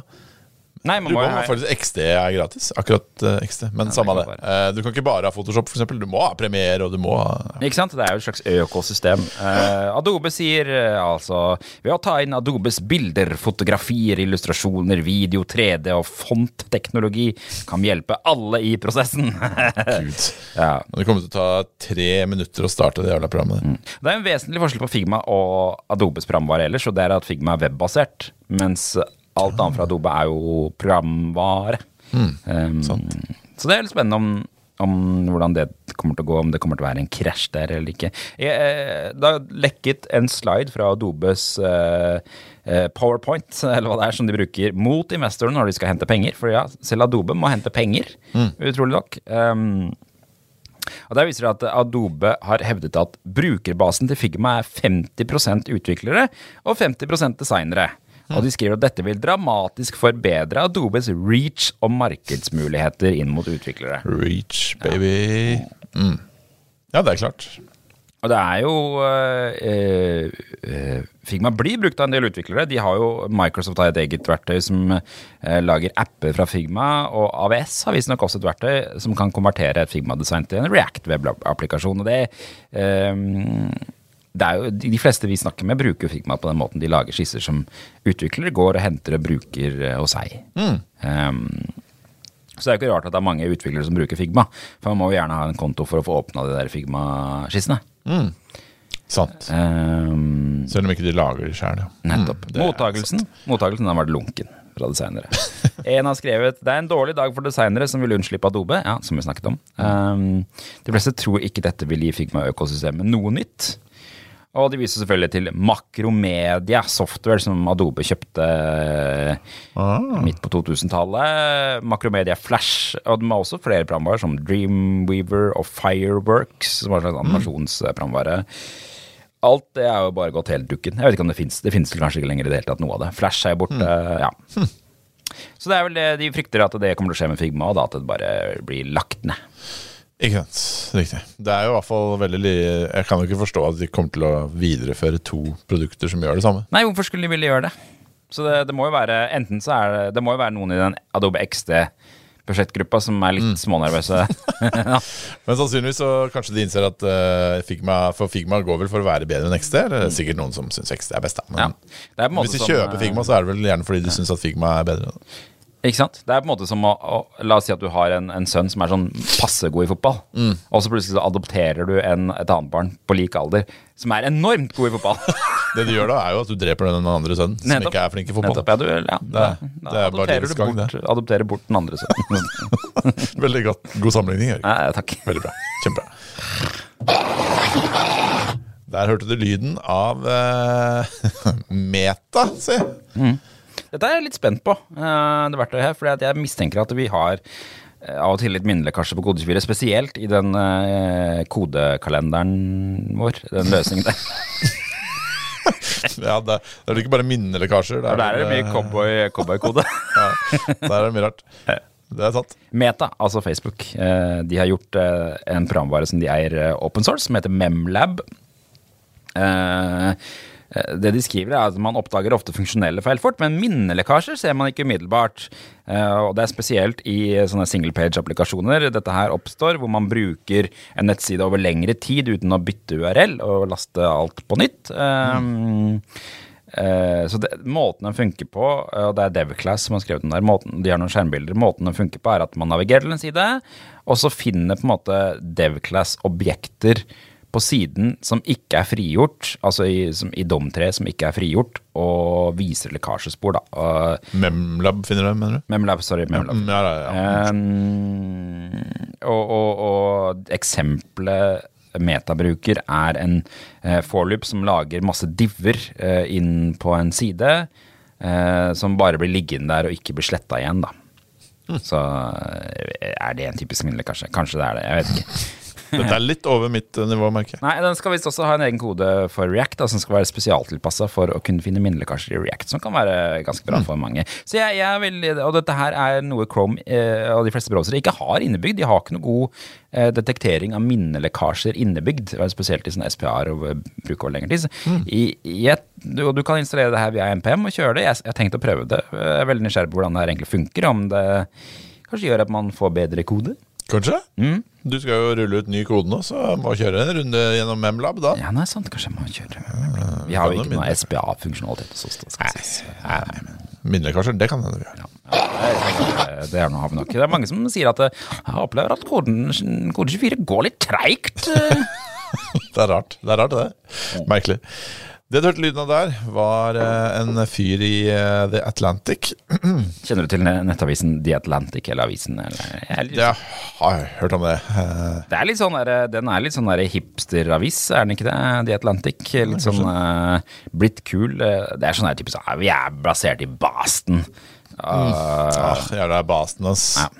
Nei, man Du må må ha faktisk XD er gratis. Akkurat uh, XD. Men samme det det. kan Eh, du kan ikke bare ha Photoshop, f.eks. Du må ha Premiere, og du må ha Ikke sant? Det er jo et slags økosystem. Uh, Adobe sier eh, altså Ved å ta inn Adobes bilder, fotografier, illustrasjoner, video, 3D og fontteknologi kan vi hjelpe alle i prosessen. Gud. ja. Det kommer til å ta tre minutter å starte det jævla programmet. Mm. Det er en vesentlig forskjell på Figma og Adobes programvare ellers, og det er at Figma er webbasert, mens alt annet fra Adobe er jo programvare. Um, så det er litt spennende om, om hvordan det kommer til å gå, om det kommer til å være en krasj der eller ikke. Jeg, eh, det har lekket en slide fra Adobes eh, eh, PowerPoint, eller hva det er, som de bruker mot investorene når de skal hente penger. For ja, selv Adobe må hente penger, utrolig nok. Um, og Der viser det at Adobe har hevdet at brukerbasen til Figma er 50% utviklere og 50% designere. Og de skriver at dette vil dramatisk forbedre Adobes reach og markedsmuligheter inn mot utviklere. Reach, baby. Mm. Ja, det er klart. Og det er jo eh, eh, Figma blir brukt av en del utviklere. De har jo Microsoft har et eget verktøy som eh, lager apper fra Figma, og AVS har visstnok også et verktøy som kan konvertere et Figma-design til en React-web-applikasjon. Og det eh, jo, de fleste vi snakker med, bruker Figma på den måten. De lager skisser som utviklere går og henter og bruker eh, hos seg. Um, så det er jo ikke rart at det er mange utviklere som bruker Figma. For man må jo gjerne ha en konto for å få åpna de der Figma-skissene. Sant. Um, Selv om ikke de lager de sjøl. Ja. nettopp. Mm, det er Mottagelsen Mottagelsen har vært lunken fra designere. en har skrevet det er en dårlig dag for designere som vil unnslippe Adobe. Ja, som vi snakket om. Um, de fleste tror ikke dette vil gi Figma-økosystemet noe nytt. Og de viser selvfølgelig til Makromedia Software, som Adobe kjøpte midt på 2000-tallet. Makromedia Flash. Og de har også flere programvarer, som Dreamweaver og Fireworks, som var en slags animasjonsprogramvare. Alt det er jo bare gått helt dukken. Jeg vet ikke om det fins. Det fins kanskje ikke lenger i det hele tatt, noe av det. Flash er jo borte. Ja. Så det er vel det de frykter at det kommer til å skje med Figma, og da at det bare blir lagt ned. Ikke sant. Riktig. Det er jo i hvert fall veldig Jeg kan jo ikke forstå at de kommer til å videreføre to produkter som gjør det samme. Nei, hvorfor skulle de ville gjøre det? Så det, det må jo være Enten så er det Det må jo være noen i den Adobe XD budsjettgruppa som er litt smånervøse. ja. Men sannsynligvis så kanskje de innser at uh, Figma For Figma går vel for å være bedre enn XD. Eller det er sikkert noen som syns XD er best, da. Men ja. hvis de kjøper Figma, så er det vel gjerne fordi de syns at Figma er bedre. da. Ikke sant? Det er på en måte som å, å La oss si at du har en, en sønn som er sånn passe god i fotball, Mm. og så plutselig så adopterer du en, et annet barn på lik alder som er enormt god i fotball. Det du gjør da, er jo at du dreper den andre sønnen som Nettopp. ikke er flink i fotball. Nettopp, ja, du, ja, Det er- da- det er adopterer du bort, adopterer bort den andre sønnen. Veldig godt. God sammenligning, Erik. Nei, takk. Veldig bra. Kjempebra. Der hørte du lyden av uh, Meta, si. Dette er jeg litt spent på, eh, det verktøyet her. For jeg mistenker at vi har eh, av og til litt minnelekkasje på Kode24, spesielt i den eh, kodekalenderen vår. Den løsningen der. Ja, det, det er ikke bare minnelekkasjer. Der er det mye cowboy- cowboykode. Ja, der er det mye rart. Det er sant. Meta, altså Facebook, eh, de har gjort en programvare som de eier open source, som heter Memlab. Eh, eh, Det de skriver er at Man oppdager ofte funksjonelle feil fort, men minnelekkasjer ser man ikke umiddelbart. Eh, Og Det er spesielt i sånne single page-applikasjoner dette her oppstår, hvor man bruker en nettside over lengre tid uten å bytte URL og laste alt på nytt. Eh, Eh, så det, måten den funker på, eh, og det er DevClass som har skrevet den der, måten, de har noen skjermbilder, måten den funker på er at man navigerer til en side, og så finner på en måte DevClass objekter på siden som ikke er frigjort, altså i, som, i DOM3 som ikke er frigjort, og viser lekkasjespor da. Memlab finner du, mener du? Memlab, sorry, Memlab. Ja, ja, ja. Um, og, og, og eksempelet metabruker er en uh, forloop som lager masse diver eh, inn på en side, eh, som bare blir liggende der og ikke blir sletta igjen, da. Så eh, er det en typisk minnelig, kanskje? Kanskje det er det, jeg vet ikke. Dette er litt over mitt eh, nivå, merker jeg. Nei, den skal visst også ha en egen kode for React, da, som skal være spesialtilpassa for å kunne finne minnelekkasjer i React, som kan være ganske bra for mange. Så jeg, jeg vil, Og dette her er noe Chrome eh, og de fleste browsere ikke har innebygd. De har ikke noe god eh, detektering av minnelekkasjer innebygd, spesielt i sånne SPA-er og eh, bruk over lengre tid. Så I, i et, du, du kan installere det her via MPM og kjøre det. Jeg, jeg har tenkt å prøve det. Jeg er veldig nysgjerrig på hvordan det her egentlig funker. Om det kanskje gjør at man får bedre kode. Kanskje? Mm. Du skal jo rulle ut ny kode nå, så må kjøre en runde gjennom Memlab da. Ja, nei, sant. Kanskje jeg må kjøre Vi har jo ikke noe minne. SPA-funksjonalitet hos oss. Nei, nei, men- det kan hende vi gjør. ja, det er noe. Det er mange som sier at eh, jeg opplever at koden, kode 24 går litt treigt. Det er rart, det er rart det. Merkelig. Det du hørte lyden av der, var eh, en fyr i eh, The Atlantic. Kjenner du til nettavisen The Atlantic eller avisen? Eller? Jeg litt- Det har jeg hørt om det. Eh, Det er litt sånn der, den er litt sånn hipsteravis, er den ikke det? The Atlantic. Litt sånn uh, blitt kul. eh, Det er sånn der type sånn ah, Vi er basert i Baston. Uh, ah, Jævla basen, ass. Ja.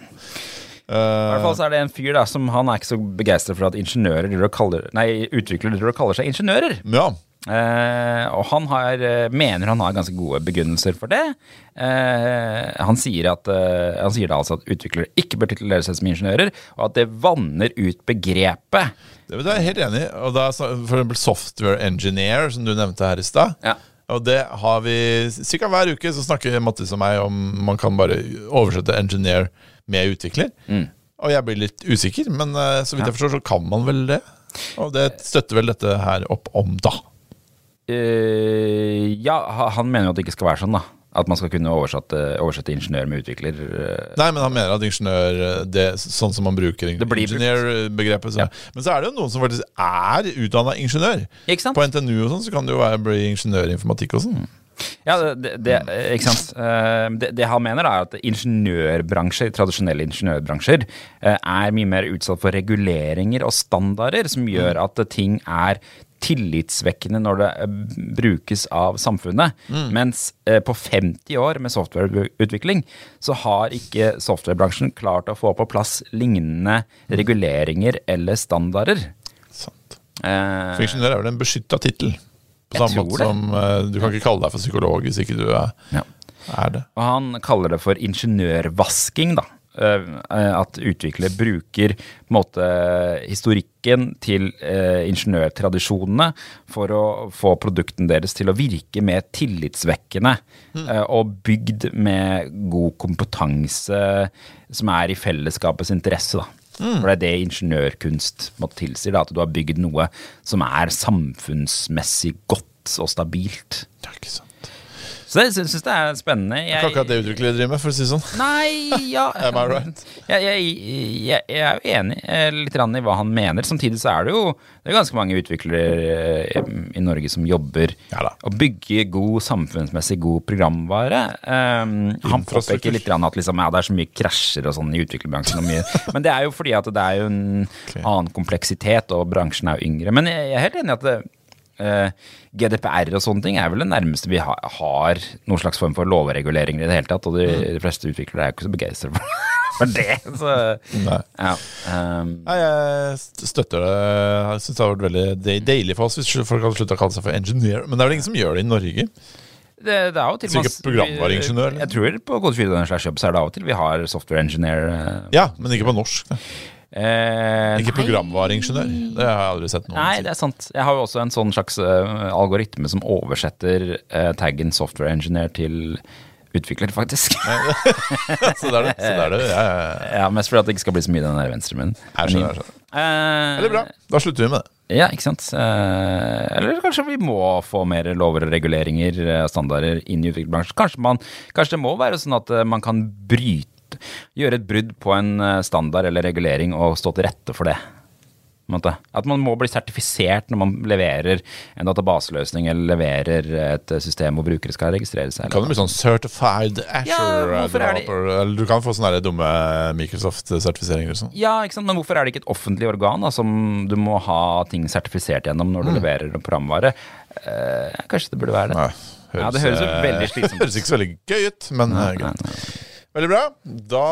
I hvert fall så er det en fyr da som han er ikke så begeistret for at ingeniører driver og kaller, nei, utviklere driver og kaller seg ingeniører. Ja. Eh, og han har, eh, mener han har ganske gode begrunnelser for det. Uh, han, sier at, uh, han sier da altså at utviklere ikke bør titulere seg som ingeniører, og at det vanner ut begrepet. Det er jeg helt enig i. Og da, for eksempel software engineer, som du nevnte her i stad. Ja. Og det har vi Ca. hver uke så snakker Mattis og meg om man kan bare oversette engineer med utvikler. Og jeg blir litt usikker, men så vidt jeg forstår, så kan man vel det. Og det støtter vel dette her opp om, da. Eh, ja, han mener jo at det ikke skal være sånn, da. At man skal kunne oversette, oversette ingeniør med utvikler. eh. Nei, men han mener at ingeniør eh, det, Sånn som man bruker ingeniørbegrepet. Så. Ja. Men så er det jo noen som faktisk er utdanna ingeniør. Ikke sant? På NTNU og sånn så kan det jo være bli ingeniør i informatikk og sånn. Ja, det, det, ikke sant. Det, det han mener er at ingeniørbransjer, tradisjonelle ingeniørbransjer, er mye mer utsatt for reguleringer og standarder som gjør at ting er tillitsvekkende når det eh, brukes av samfunnet. Mens eh, på 50 år med softwareutvikling så har ikke softwarebransjen klart å få på plass lignende reguleringer eller standarder. Sant. Eh, For ingeniør er vel en beskytta tittel. På samme måte som eh, du kan ikke kalle deg for psykolog hvis ikke du er, ja. er det. Og han kaller det for ingeniørvasking, da. Eh, eh, At utviklere bruker måte, historikken til eh, ingeniørtradisjonene for å få produkten deres til å virke mer tillitsvekkende. eh, og bygd med god kompetanse som er i fellesskapets interesse. da. For det er det ingeniørkunst måtte tilsier, da, at du har bygd noe som er samfunnsmessig godt og stabilt. Det er ikke sant. Så jeg syns det er spennende. Det er ikke akkurat det utviklere driver med, for å si det sånn. Nei, ja Am I right? Jeg, jeg, jeg, jeg er jo enig eh, litt i hva han mener. Samtidig så er det jo det er ganske mange utviklere eh, i Norge som jobber Ja og bygger god samfunnsmessig god programvare. Um, han påpeker litt at liksom, ja, det er så mye krasjer og sånn i utviklerbransjen. Men det er jo fordi at det er jo en annen kompleksitet, og bransjen er jo yngre. Men jeg, jeg er helt enig i at det, GDPR og sånne ting er vel det nærmeste vi har, har noen slags form for lovreguleringer i det hele tatt. Og de, de fleste utviklere er jo ikke så begeistra for, for det. Så, Nei. ja. um. Nei, jeg støtter det. Jeg synes det har vært veldig de- deilig for oss hvis folk hadde slutta å kalle seg for engineer. Men det er vel ingen som gjør det i Norge? det, det er jo til Så ikke programvareingeniør. Jeg tror på Kode 4 slash jobb så er det av og til vi har software engineer. eh, Ja, men ikke på norsk. Da. Eh, Ikke programvareingeniør. Det har jeg aldri sett noen Nei, det er sant. Jeg har jo også en sånn slags uh, algoritme som oversetter uh, taggen software engineer til utvikler, faktisk. Så det er det. Så det, er det. Ja, ja, ja. ja, Mest fordi at det ikke skal bli så mye den der venstremunnen. Jeg skjønner. Eh, bra. Da slutter vi med det. Ja, ikke sant. Eller kanskje vi må få mer lover og reguleringer, standarder, inn i utviklerbransjen. Kanskje, man, kanskje det må være sånn at man kan bryte Gjøre et brudd på en eh, standard eller regulering og stå til rette for det. At man må bli sertifisert når man leverer en databaseløsning eller leverer et eh, system hvor brukere skal registrere seg. Kan det bli sånn certified Asher Ja, du kan få sånne dumme Microsoft-sertifiseringer sånn. Ja, ikke sant? men hvorfor er det ikke et offentlig organ da, som du må ha ting sertifisert gjennom når du Mm. leverer programvare? Eh, kanskje det burde være det. Nei, Ja, det høres jo eh, veldig slitsomt ut. Høres ikke så veldig gøy ut, men eh, Nei, greit. nei. Veldig bra. Da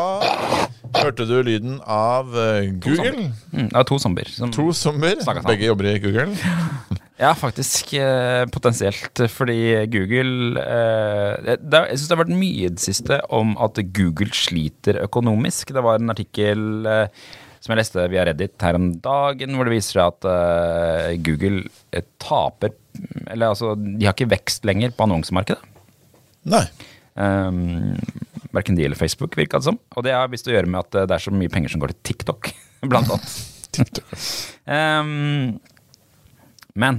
hørte du lyden av eh, Google. Mm, det var to zombier. Som, To zombier. Begge jobber i Google. Ja, faktisk. Eh, potensielt. Fordi Google eh, Jeg syns det har vært mye i det siste om at Google sliter økonomisk. Det var en artikkel som jeg leste via Reddit her om dagen, hvor det viser seg at Google taper Eller altså, de har ikke vekst lenger på annonsemarkedet. Nei. Um, Verken de eller Facebook, virka det som. Og det har visst å gjøre med at eh, det er så mye penger som går til TikTok, blant annet. Um, men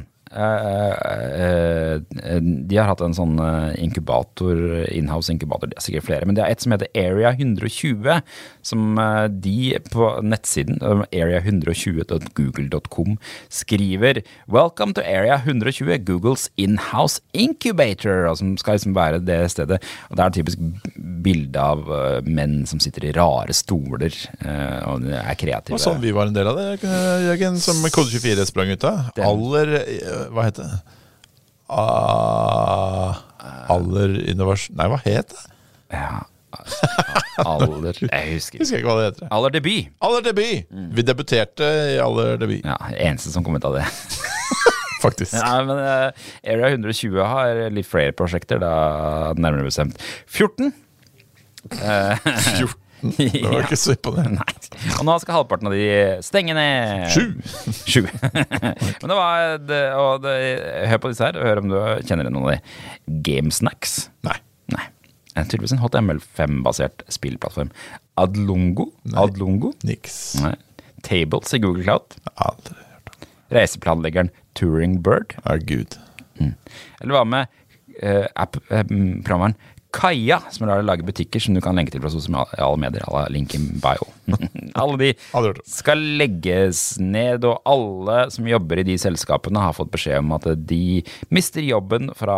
de har hatt en sånn eh, inkubator, inhouse inkubator, det er sikkert flere, men det er et som heter Area 120, som eh, de på nettsiden, eh, area120.google.com, skriver Welcome to Area 120, Googles inhouse incubator, som skal liksom være det stedet. Og det er typisk bilde av eh, menn som sitter i rare stoler eh, og er kreative. Og sånn vi var en del av det, Jørgen, som Kode24 sprang ut av. Aller eh, Hva heter det? Ah, aller innovasjon Nei, hva het det? Ja. Aller Jeg husker Husker ikke hva det heter. Aller debut. Aller debut! Vi debuterte i Aller debut, Ja, eneste som kom ut av det. faktisk. Ja, men eh, Area 120 har litt flere prosjekter, da nærmere bestemt 14. Eh, 14. Det var ikke så imponerende. Nei. Og nå skal halvparten av de stenge ned. Sju. Sju. men det var det, og det, Hør på disse her, og hør om du kjenner noen av de. Gamesnacks. Nei. Nei. Det er tydeligvis en HTML5-basert spillplattform. Adlongo. Adlongo. Niks. Nei. Tables i Google Cloud. Aldri hørt om. Reiseplanleggeren Touring Bird. Å, Gud. Eller hva med uh, app-programvaren Kaja, som lar deg lage butikker som du kan lenke til fra sosiale medier. Alle link in bio. alle de skal legges ned, og alle som jobber i de selskapene, har fått beskjed om at de mister jobben fra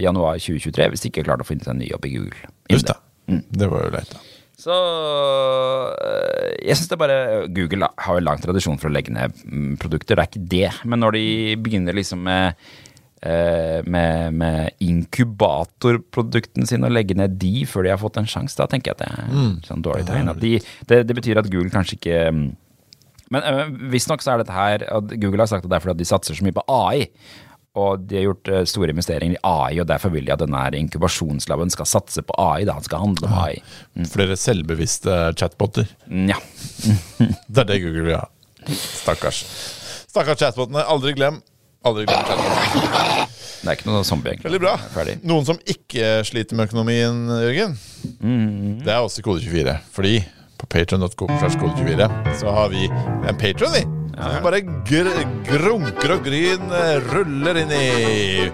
januar 2023 hvis de ikke klarer å finne seg en ny jobb i Google. Just det. Det var jo leit, da. Så øh, jeg syns det bare Google har jo lang tradisjon for å legge ned mm, produkter, det er ikke det. Men når de begynner liksom med eh, med, med inkubatorproduktene sine og legge ned de før de har fått en sjanse, da tenker jeg at det er sånn dårlig tegn. De, det, det betyr at Google kanskje ikke mm, Men øh, visstnok så er dette her at Google har sagt at det er fordi at de satser så mye på AI. Og de har gjort eh, store investeringer i AI, og derfor vil de at denne inkubasjonslaben skal satse på AI. da, Han skal handle om AI. Flere selvbevisste chatboter. Mm, Ja. Det er det Google vil ha. Stakkars. Stakkars chatbotene. Aldri glem. Aldri glem det. Det er ikke noe zombie, egentlig. Veldig bra. Ferdig. Noen som ikke sliter med økonomien, Jørgen, det er også Kode24. Fordi på kode24 så har vi en patron, vi. Som bare gr grunker og gryn ruller inn i.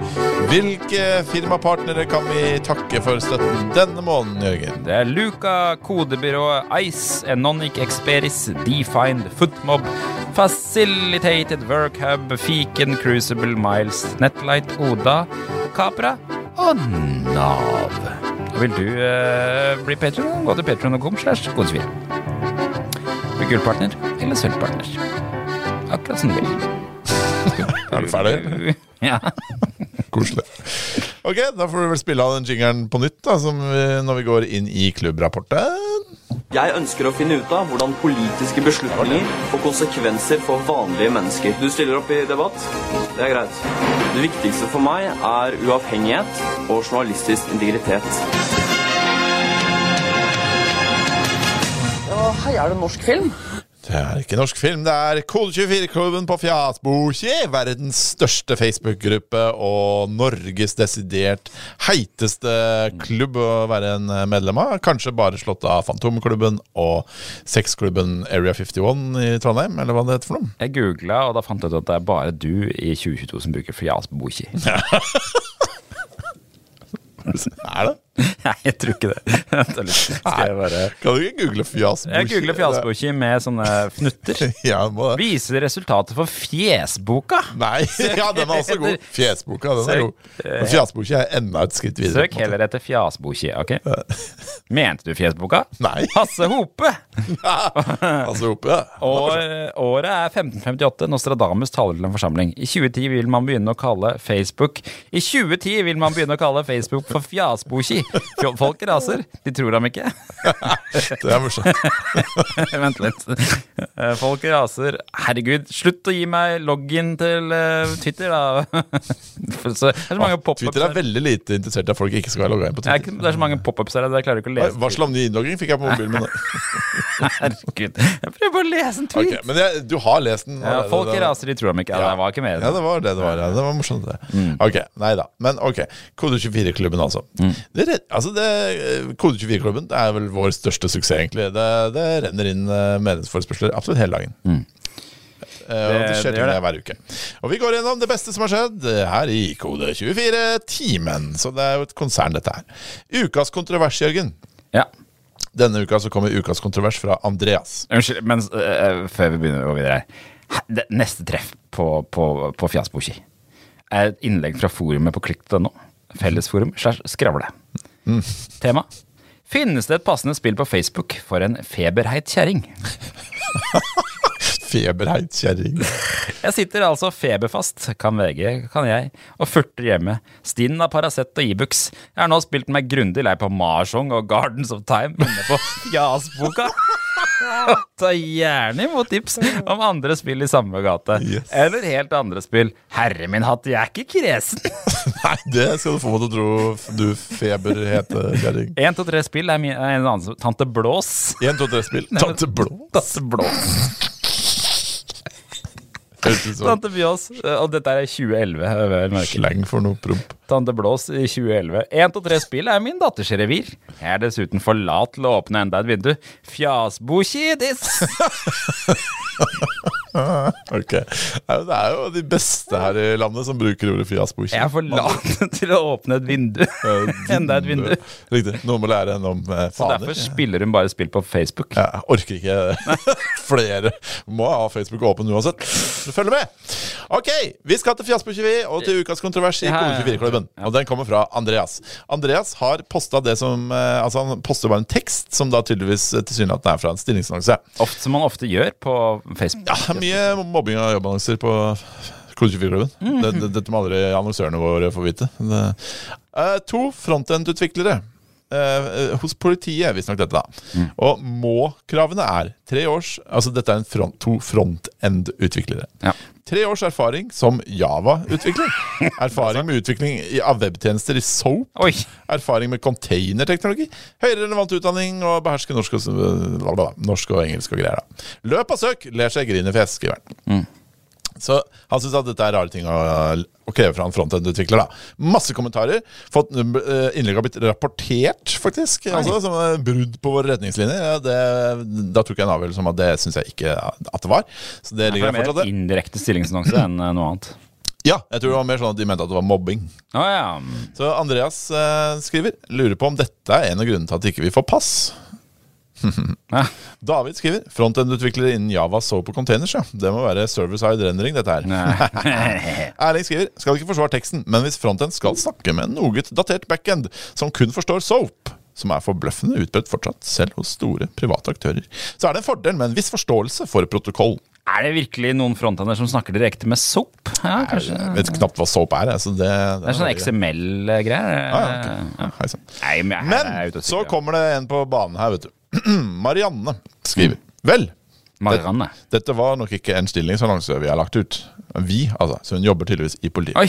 Hvilke firmapartnere kan vi takke for støtten denne måneden, Jørgen? Det er Luca, kodebyrået Ice, Enonic Experis, Defined, Footmob, Facilitated Workhub, Fiken, Crucible, Miles, Netlight, Oda, Capra og Nav. Vil du eh, bli patron, gå til patron.com slash kodesvir. Bli gullpartner eller sølvpartner. Akkurat som du vil. Er du ferdig? Ja. Koselig. Ok, da får du vel spille av den jingeren på nytt, da, som vi, når vi går inn i klubbrapporten. Jeg ønsker å finne ut av hvordan politiske beslutninger får konsekvenser for vanlige mennesker. Du stiller opp i debatt? Det er greit. Det viktigste for meg er uavhengighet og journalistisk integritet. Ja, hei, er det norsk film? Det er ikke norsk film, det er Kode24-klubben på Fjasboki. Verdens største Facebook-gruppe og Norges desidert heiteste klubb å være en medlem av. Kanskje bare slått av Fantomklubben og sexklubben Area 51 i Trondheim, eller hva det heter for noe. Jeg googla, og da fant jeg ut at det er bare du i 2022 som bruker Fjasboki. Er det? Nei, jeg tror ikke det. Skal jeg bare Kan du ikke google Fjasboki? Jeg googler Fjasboki med sånne fnutter. Ja, må. Viser resultatet for Fjesboka. Nei, ja, den er også god. Fjesboka, den er god. Men Fjasboki er enda et skritt videre. Søk heller etter Fjasboki, ok? Mente du Fjesboka? Nei. Hasse Hope! Hasse Hope, ja. Og, året er 1558. Nostradamus taler til en forsamling. I 2010 vil man begynne å kalle Facebook I 2010 vil man begynne å kalle Facebook for Fjasboki. Folk raser. De tror ham ikke. Det er morsomt. Vent litt. Eh, Folk raser. Herregud, slutt å gi meg login til eh, Twitter, da. Så, er så mange pop-ups Twitter er veldig lite interessert i at folk ikke skal logga inn på er, Twitter. ikke, det er så mange pop-ups her jeg klarer ikke å lese. Varsel om ny innlogging fikk jeg på mobilen min. Herregud. Jeg prøver bare å lese en tweet. Okay, men jeg, du har lest den? Ja, folk folk det, raser, de tror ham ikke. Ja, det var ikke mer. Ja, det var det det var. Ja. Det var morsomt, det. Mm. Ok, nei da. Men ok. Kode24-klubben, altså. Det, altså det, Kode24-klubben det er vel vår største suksess, egentlig. Det, det renner inn eh, medlemsforespørsler absolutt hele dagen. Mm. og det. Det- skjer ting hver uke. Og vi går gjennom det beste som har skjedd eh, her i Kode24-timen. Så det er jo et konsern, dette her. Ukas kontrovers, Jørgen. Ja. Denne uka så kommer ukas kontrovers fra Andreas. Unnskyld, men uh, før vi begynner å gå videre neste treff på, på, på Fjasboki er et innlegg fra forumet på klikk.no. Fellesforum slash skravle. Tema. Finnes det et passende spill på Facebook for en feberheit kjerring? Feberheit kjerring. Jeg sitter altså feberfast, kan VG, kan jeg, og furter hjemme. Stinn av Paracet og Ibux. Jeg har nå spilt meg grundig lei på Marsong og Gardens of Time inne på Fjasboka. Ta gjerne imot tips om andre spill i samme gate. Yes. Eller helt andre spill. Herre min hatt, jeg er ikke kresen. Nei, det skal du få meg til å tro, du feberhete kjerring. Én, to, tre spill er min, en annen Tante Blås. Én, to, tre spill. Tante Blås. Tante Blås. Tante Bjås. Og dette er 2011. jeg vil merke. slang for noe promp. Tante Blås i 2011. Én av tre spill er min datters revir. Jeg er dessuten for lat til å åpne enda et vindu. Fjasbokidis! ok. Det er jo de beste her i landet som bruker ordet fiasbokidis. Jeg er for lat til å åpne et vindu. enda et vindu. Riktig. Noe må lære henne om eh, fader. Så derfor spiller hun bare spill på Facebook. Jeg orker ikke flere. Må ha Facebook åpen uansett. Følg med! Ok, vi skal til Fiasbokidis og til ukas kontrovers i Kode 24-klubben. Preben. Ja. Og den kommer fra Andreas. Andreas har posta det som eh, Altså, han poster bare en tekst, som da tydeligvis eh, tilsynelatende er fra en stillingsannonse. Som man ofte gjør på Facebook. Ja, mye mobbing av jobbannonser på Kode24-klubben. Mm -hmm. Dette må aldri annonsørene våre få vite. Eh, to frontend-utviklere hos politiet, visstnok dette, da. Mm. Og må-kravene er tre års Altså dette er front, to frontend-utviklere. Ja. Tre års erfaring som Java-utvikler. Erfaring med utvikling av webtjenester i SOAP. Oi! Erfaring med containerteknologi. Høyere relevant utdanning og beherske norsk og, norsk og engelsk og greier. da. Løp og søk, ler seg grinefjes, skriver han. Så han syns at dette er rare ting å, å kreve fra en frontend-utvikler. da. Masse kommentarer. Fått uh, Innlegg har blitt rapportert, faktisk. Altså, som eh, brudd på våre retningslinjer. Ja, det, da tok jeg en avgjørelse om at det syns jeg ikke at det var. Så det Det ligger er fortsatt mer er mer indirekte stillingsannonse enn eh, noe annet. Ja, jeg tror det var mer sånn at de mente at det var mobbing. Ah, ja. Så Andreas eh, skriver Lurer på om dette er en av grunnene til at ikke vi får pass. David skriver Frontend-utviklere innen Java så på containers. ja Det må være server-side rendering, dette her. Erling skriver Skal ikke forsvare teksten, men hvis frontend skal snakke med en noe datert backend som kun forstår SOAP, som er forbløffende utbredt fortsatt, selv hos store private aktører, så er det en fordel med en viss forståelse for protokoll. Er det virkelig noen frontender som snakker direkte med soap? Ja, kanskje. Jeg vet knapt hva soap er. Altså det, det, Det er sånn XML-greier. Ah, ja, okay. ja. Nei, men, så kommer det en på banen her, vet du. Marianne skriver. Vel, Marianne. dette var nok ikke en stillingsannonse vi har lagt ut. Vi, altså. Så hun jobber tydeligvis i politiet. Oi!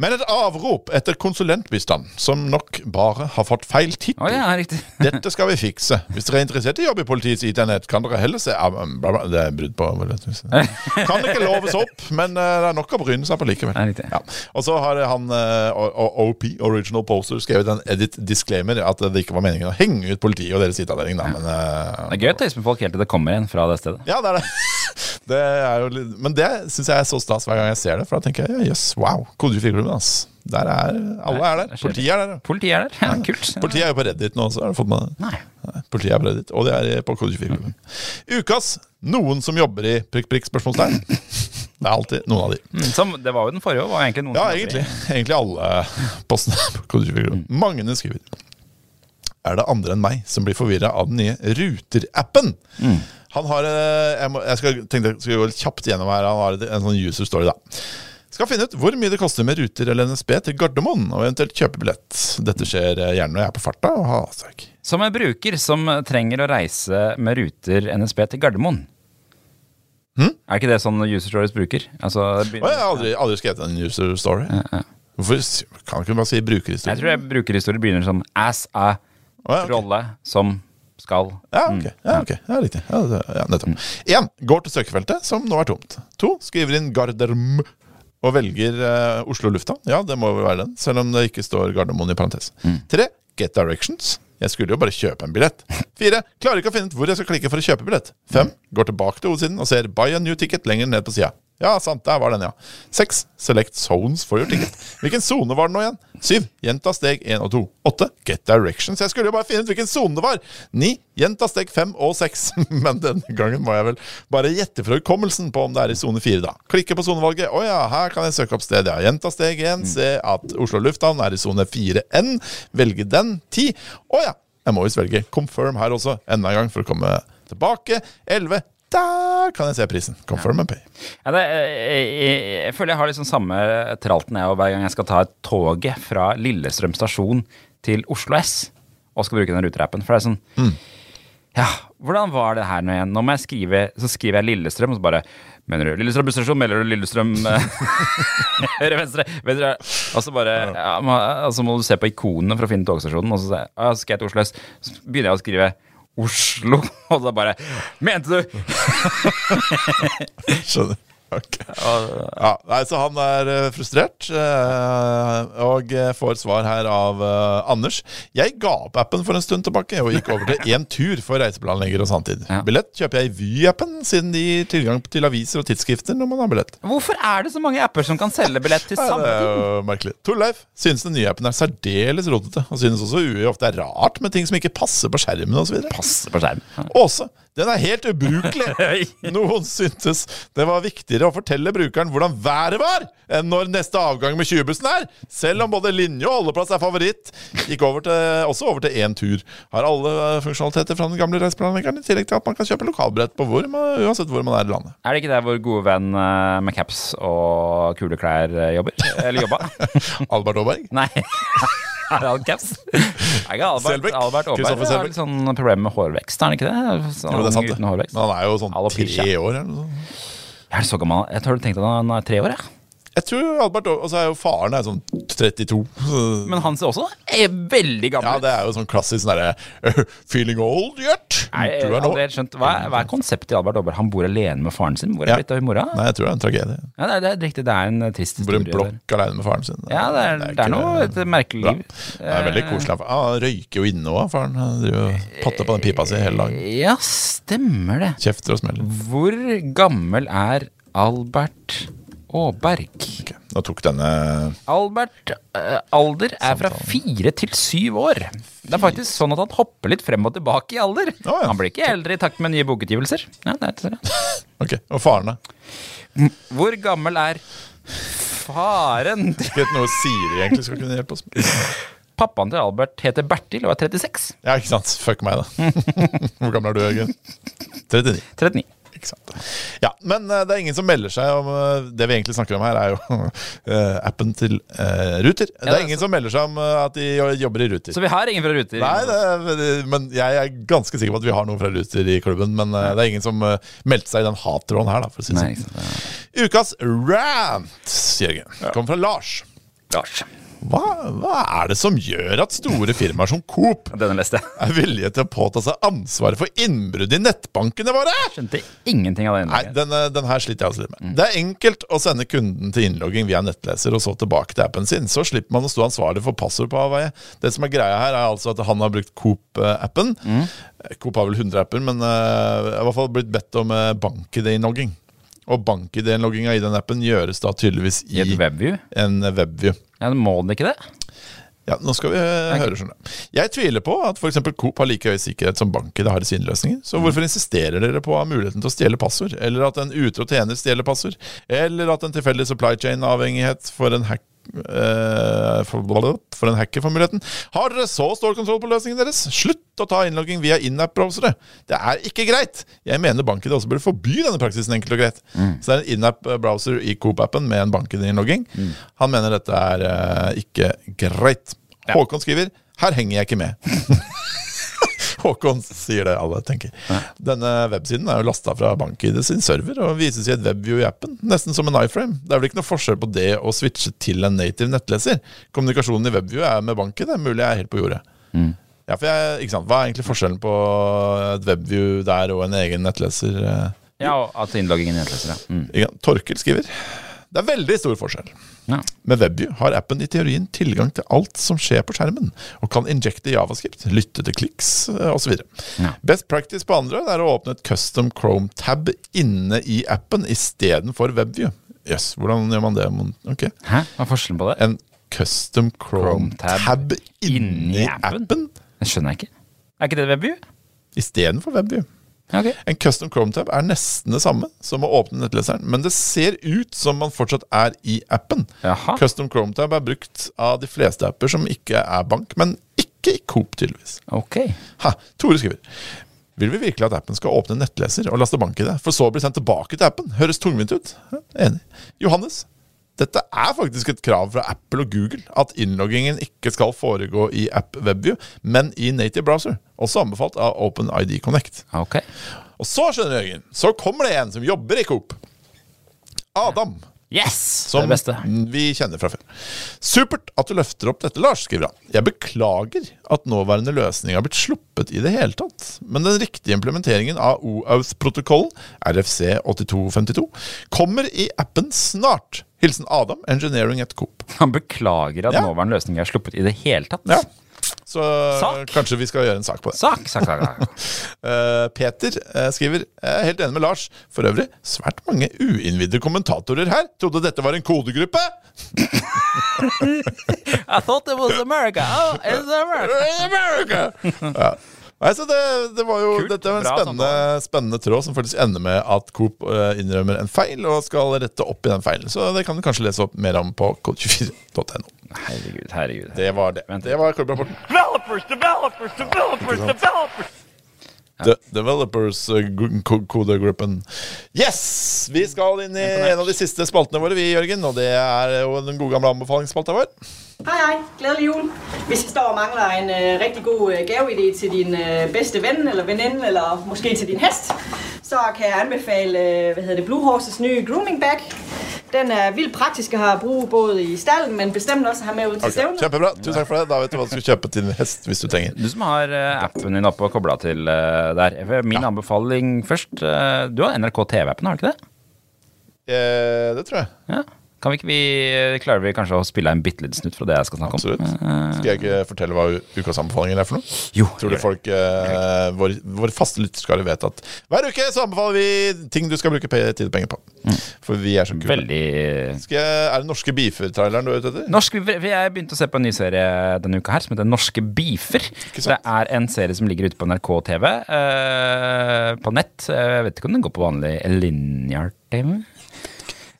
Men et avrop etter konsulentbistand, som nok bare har fått feil tittel. Oh, ja. Dette skal vi fikse. Hvis dere er interessert i jobb i politiets IT-nett, kan dere heller se Det er brudd på. Kan ikke loves opp, men eh, det er nok å bryne seg på likevel. Ja, Og så har han eh, OP, Original Poster, skrevet en edit disclaimer at det ikke var meningen å henge ut politiet og deres IT-avdeling. Men eh, Det er gøy å tøyse med folk helt til det kommer en fra det stedet. Ja, det er det. det er jo men det syns jeg er så stas hver gang jeg ser det. For da tenker jeg jøss, yes, wow. Kode 24-klubben, ass. Der er Alle er der. Politiet er der. Politiet er der. Ja, kult. Politiet er jo på Reddit nå også. Har du fått med det? Nei. Politiet er på Reddit, og det er på Kode 24-klubben. Ukas 'Noen som jobber i prikk, prikk?' spørsmålstegn. Det er alltid noen av de. Mm, Som, det var jo den forrige òg. Var egentlig noen Ja, som egentlig. Egentlig alle postene på Kode 24-klubben. Magne skriver. Er det andre enn meg som blir forvirra av den nye Ruter-appen? Han har eh, Jeg, må, jeg skal, tenkte jeg skulle gå litt kjapt gjennom her. Han har en sånn user story, da. Skal finne ut hvor mye det koster med Ruter eller NSB til Gardermoen, og eventuelt kjøpe billett. Dette skjer eh, gjerne når jeg er på farta og har avsøk. Som en bruker som trenger å reise med Ruter NSB til Gardermoen. Er ikke det sånn User Stories bruker? Altså, begynner... Jeg har aldri, aldri skrevet en user story. Hvorfor s- kan ikke du bare si brukerhistorie? jeg tror jeg brukerhistorie begynner som as a oh, ja, okay. rolle som skal Ja, ok. Ja, ok. Ja, riktig. Ja, det, ja, nettopp. Én går til søkefeltet, som nå er tomt. To skriver inn Garderm og velger uh, Oslo lufthavn. Ja, det må vel være den, selv om det ikke står Gardermoen i parentes. Tre Get Directions. Jeg skulle jo bare kjøpe en billett. Fire klarer ikke å finne ut hvor jeg skal klikke for å kjøpe billett. Fem går tilbake til hovedsiden og ser Buy a new ticket lenger ned på sida. Ja, sant, der var den, ja. Seks Select zones for your ticket. Hvilken sone var det nå igjen? Syv Gjenta steg én og to. Åtte Get Directions. Jeg skulle jo bare finne ut hvilken sone det var. Ni Gjenta steg fem og seks. Men denne gangen må jeg vel bare gjette fra hukommelsen på om det er i sone fire, da. Klikke på sonevalget. Å ja, her kan jeg søke opp sted, ja. Gjenta steg én. Se at Oslo lufthavn er i sone 4N. Velge den. Ti. Å ja, jeg må visst velge confirm her også, enda en gang for å komme tilbake. Elleve. Der kan jeg se prisen. Confirm and pay. Ja, det, jeg, jeg, jeg føler jeg har liksom samme tralten jeg, hver gang jeg skal ta et toget fra Lillestrøm stasjon til Oslo S og skal bruke den ruterappen. For det er sånn Ja, hvordan var det her nå igjen? Nå må jeg skrive Så skriver jeg Lillestrøm, og så bare Mener du Lillestrøm busstasjon? Mener du Lillestrøm eh, Høyre, venstre, venstre Og så bare ja, må, altså må du se på ikonene for å finne togstasjonen, og så, jeg, «Ah, så skal jeg til Oslo S. Så begynner jeg å skrive Oslo, og da bare Mente du Skjønner. Ok. Ja, nei, så han er eh, frustrert, eh, og eh, får svar her av Anders. Jeg ga opp appen for en stund tilbake og gikk over til én tur for reiseplanlegger og sanntid. Ja. Billett kjøper jeg i Vy-appen, siden de gir tilgang til aviser og tidsskrifter når man har billett. Hvorfor er det så mange apper som kan selge billett til samme det er tid? jo merkelig. Torleif synes den nye appen er særdeles rotete, og synes også UI ofte er rart med ting som ikke passer på skjermen osv. Passer på skjermen. Åse, den er helt ubrukelig. Noen syntes det var viktigere å fortelle brukeren hvordan været var, enn når neste avgang med 20-bussen er. Selv om både linje og holdeplass er favoritt. Gikk over til, også over til én tur. Har alle eh, funksjonaliteter fra den gamle reiseplanleggeren, i tillegg til at man kan kjøpe lokalbrett på hvor man, uansett hvor man er i landet. Er det ikke der vår gode venn eh, med caps og kule klær eh, jobber? Eller jobba? Albert Aaberg. Nei. Er han caps? Selbekk. Albert Aaberg har litt sånn problem med hårvekst, er han ikke det? Sånn Jo, det er sant, det. Men han er jo sånn tre år eller noe sånt. Jeg er så gammel. Jeg tror du tenkte at han er tre år, jeg. Jeg tror Albert Og så er jo faren er sånn 32. Men han ser også er veldig gammel ut. det er jo sånn klassisk sånn derre Feeling old yet? Nei, jeg Du har er aldri helt skjønt. Hva, er- hva er konseptet i Albert Aabert? Han bor alene med faren sin? Hvor er Ja. blitt av mora? Nei, jeg tror det er en tragedie. Ja, det er, det er riktig. Det er en trist trist Bor i en blokk alene med faren sin. Ja, det er, det er, ikke noe et merkelig bra. liv. Det er veldig koselig. Ah, han røyker jo inne òg, faren. Han driver og potter på den pipa si hele dagen. Ja, stemmer det. Kjefter og smeller. Hvor gammel er Albert Aaberg? Okay. Da tok denne Albert uh, alder er fra fire til syv år. Det er faktisk sånn at han hopper litt frem og tilbake i alder. Oh, ja. Han blir ikke eldre i takt med nye bokutgivelser. Ja, det er det. Ok, Og faren, da? Hvor gammel er faren Jeg vet noe Siri egentlig skal kunne hjelpe oss med. Pappaen til Albert heter Bertil og er 36. Ja, ikke sant. Fuck meg, da. Hvor gammel er du, Jørgen? 39. 39. Ikke sant? Ja, Men eh, det er ingen som melder seg om eh, Det vi egentlig snakker om her, er jo eh, appen til Ruter. det det er er ingen som melder seg om at de jobber i Ruter. Så vi har ingen fra Ruter? Nei, det, er- men jeg er ganske sikker på at vi har noen fra Ruter i klubben. Men det er ingen som meldte seg i den hattråden her, da, for å si det sånn. Ukas rant, Jørgen, kommer fra Lars. Lars. Hva, hva er det som gjør at store firmaer som Coop er villige til å påta seg ansvaret for innbrudd i nettbankene våre? Skjønte ingenting av det. Nei, denne, den, eh, her sliter jeg også litt med. Det er enkelt å sende kunden til innlogging via nettleser og så tilbake til appen sin. Så slipper man å stå ansvarlig for passord på avveie. Det som er greia her, er altså at han har brukt Coop-appen. Coop har vel 100 apper, men uh, i hvert fall blitt bedt om uh, bank-ID-innlogging. Og bank-ID-innlogginga i den appen gjøres da tydeligvis I i webview? en webview. Ja, Må den ikke det? Ja, nå skal vi eh, høre, skjønner. Jeg tviler på at f.eks. Coop har like høy sikkerhet som banken har i sine løsninger. Så hvorfor insisterer dere på å ha muligheten til å stjele passord? Eller at en utro tjener stjeler passord? Eller at en tilfeldig supply chain-avhengighet for en hack for, den en hacker får muligheten. Har dere så stålkontroll på løsningen deres? Slutt å ta innlogging via in-app-browsere. Det er ikke greit. Jeg mener banken også burde forby denne praksisen enkelt og greit. Så det er en in-app-browser i Coop-appen med en banken-innlogging. Han mener dette er uh, ikke greit. Håkon skriver her henger jeg ikke med. Håkon sier det alle tenker. Denne websiden er jo lasta fra BankID sin server og vises i et webview i appen, nesten som en iframe. Det er vel ikke noe forskjell på det å switche til en native nettleser. Kommunikasjonen i webview er med banken, det er mulig jeg er helt på jordet. Ja, for jeg, ikke sant, Hva er egentlig forskjellen på et webview der og en egen nettleser? eh? Ja, og at innloggingen i nettleser, ja. Mm. Torkel skriver Det er veldig stor forskjell. ja. Med WebView har appen i teorien tilgang til alt som skjer på skjermen, og kan injecte javascript, lytte til kliks osv. Ja. Best practice på andre er å åpne et custom Chrome-tab inne i appen istedenfor WebView. Yes, hvordan gjør man det? Ok. Hæ? Hva er forskjellen på det? En custom Chrome-tab inni appen? appen Det skjønner jeg ikke. Er ikke det webview? istedenfor WebView. Ja, ok. En custom Chrome-tab er nesten det samme som å åpne nettleseren, men det ser ut som man fortsatt er i appen. Jaha. Custom Chrome-tab er brukt av de fleste apper som ikke er bank, men ikke i Coop, tydeligvis. Okay. Ha, Tore skriver Vil vi virkelig at appen skal åpne nettleser og laste bank i det, for så å bli sendt tilbake til appen? Høres tungvint ut. Enig. Johannes, dette er faktisk et krav fra Apple og Google at innloggingen ikke skal foregå i app WebView, men i native browser. Også anbefalt av OpenID Connect. Ok. Og så, skjønner du, Jørgen, så kommer det en som jobber i Coop. Adam. Yes! Som det beste. vi kjenner fra før. Supert at du løfter opp dette, Lars, skriver han. Jeg beklager at nåværende løsning har blitt sluppet i det hele tatt, men den riktige implementeringen av OAuth-protokollen, RFC 8252, kommer i appen snart. Hilsen Adam, engineering at Coop. Han beklager at Ja. nåværende løsning er sluppet i det hele tatt. Ja. Så Sak. kanskje vi skal gjøre en sak på det. Sak, sak, sak. Eh, Peter eh, skriver Jeg er helt enig med Lars. For øvrig, svært mange uinnvidde kommentatorer her trodde dette var en kodegruppe. I thought it was America. Oh, it's America. America! Ja. Nei, så det, det var jo Kult, Dette var en spennende, spennende tråd som faktisk ender med at Coop eh, innrømmer en feil og skal rette opp i den feilen. Så det kan du kanskje lese opp mer om på kode24.no. Herregud, herregud. Det var det. Vent. Det var klubbrapporten. Developers, developers, developers, developers. De Developers ko- kodegruppen. Yes! Vi skal inn i en av de siste spaltene våre, vi, Jørgen. Og det er jo den gode gamle anbefalingsspalta vår. Hej hej, glædelig jul. Hvis du står og mangler en øh, rigtig god øh, gaveidé til din øh, bedste ven eller veninde, eller måske til din hest, så kan jeg anbefale øh, hvad hedder det, Blue Horses nye grooming bag. Den er vildt praktisk at have at bruge både i stallen, men bestemt også at have med ud til okay. stævnet. Kjempebra. Tusen takk for det. Da vet du hva du skal kjøpe til din hest hvis du trenger. Du som har eh, appen din oppe og kobla til eh, der. Min Min anbefaling først. eh, du har NRK TV-appen, har du ikke det? Eh, det tror jeg. Ja. Kan vi ikke vi, Klarer vi kanskje å spille en bitte liten snutt fra det jeg skal snakke Absolutt. om? Absolutt. Skal jeg ikke fortelle hva ukas anbefalinger er for noe? jo. Tror du folk, eh, vår, vår faste lytterskare vet at hver uke så anbefaler vi ting du skal bruke tid og penger på. For vi er så kule. Veldig Skal jeg, er det norske beefer-traileren du er ute etter? Norsk, Jeg begynte å se på en ny serie denne uka her som heter Norske beefer. Det er en serie som ligger ute på NRK TV. eh, på nett. Jeg vet ikke om den går på vanlig linear TV. Eh,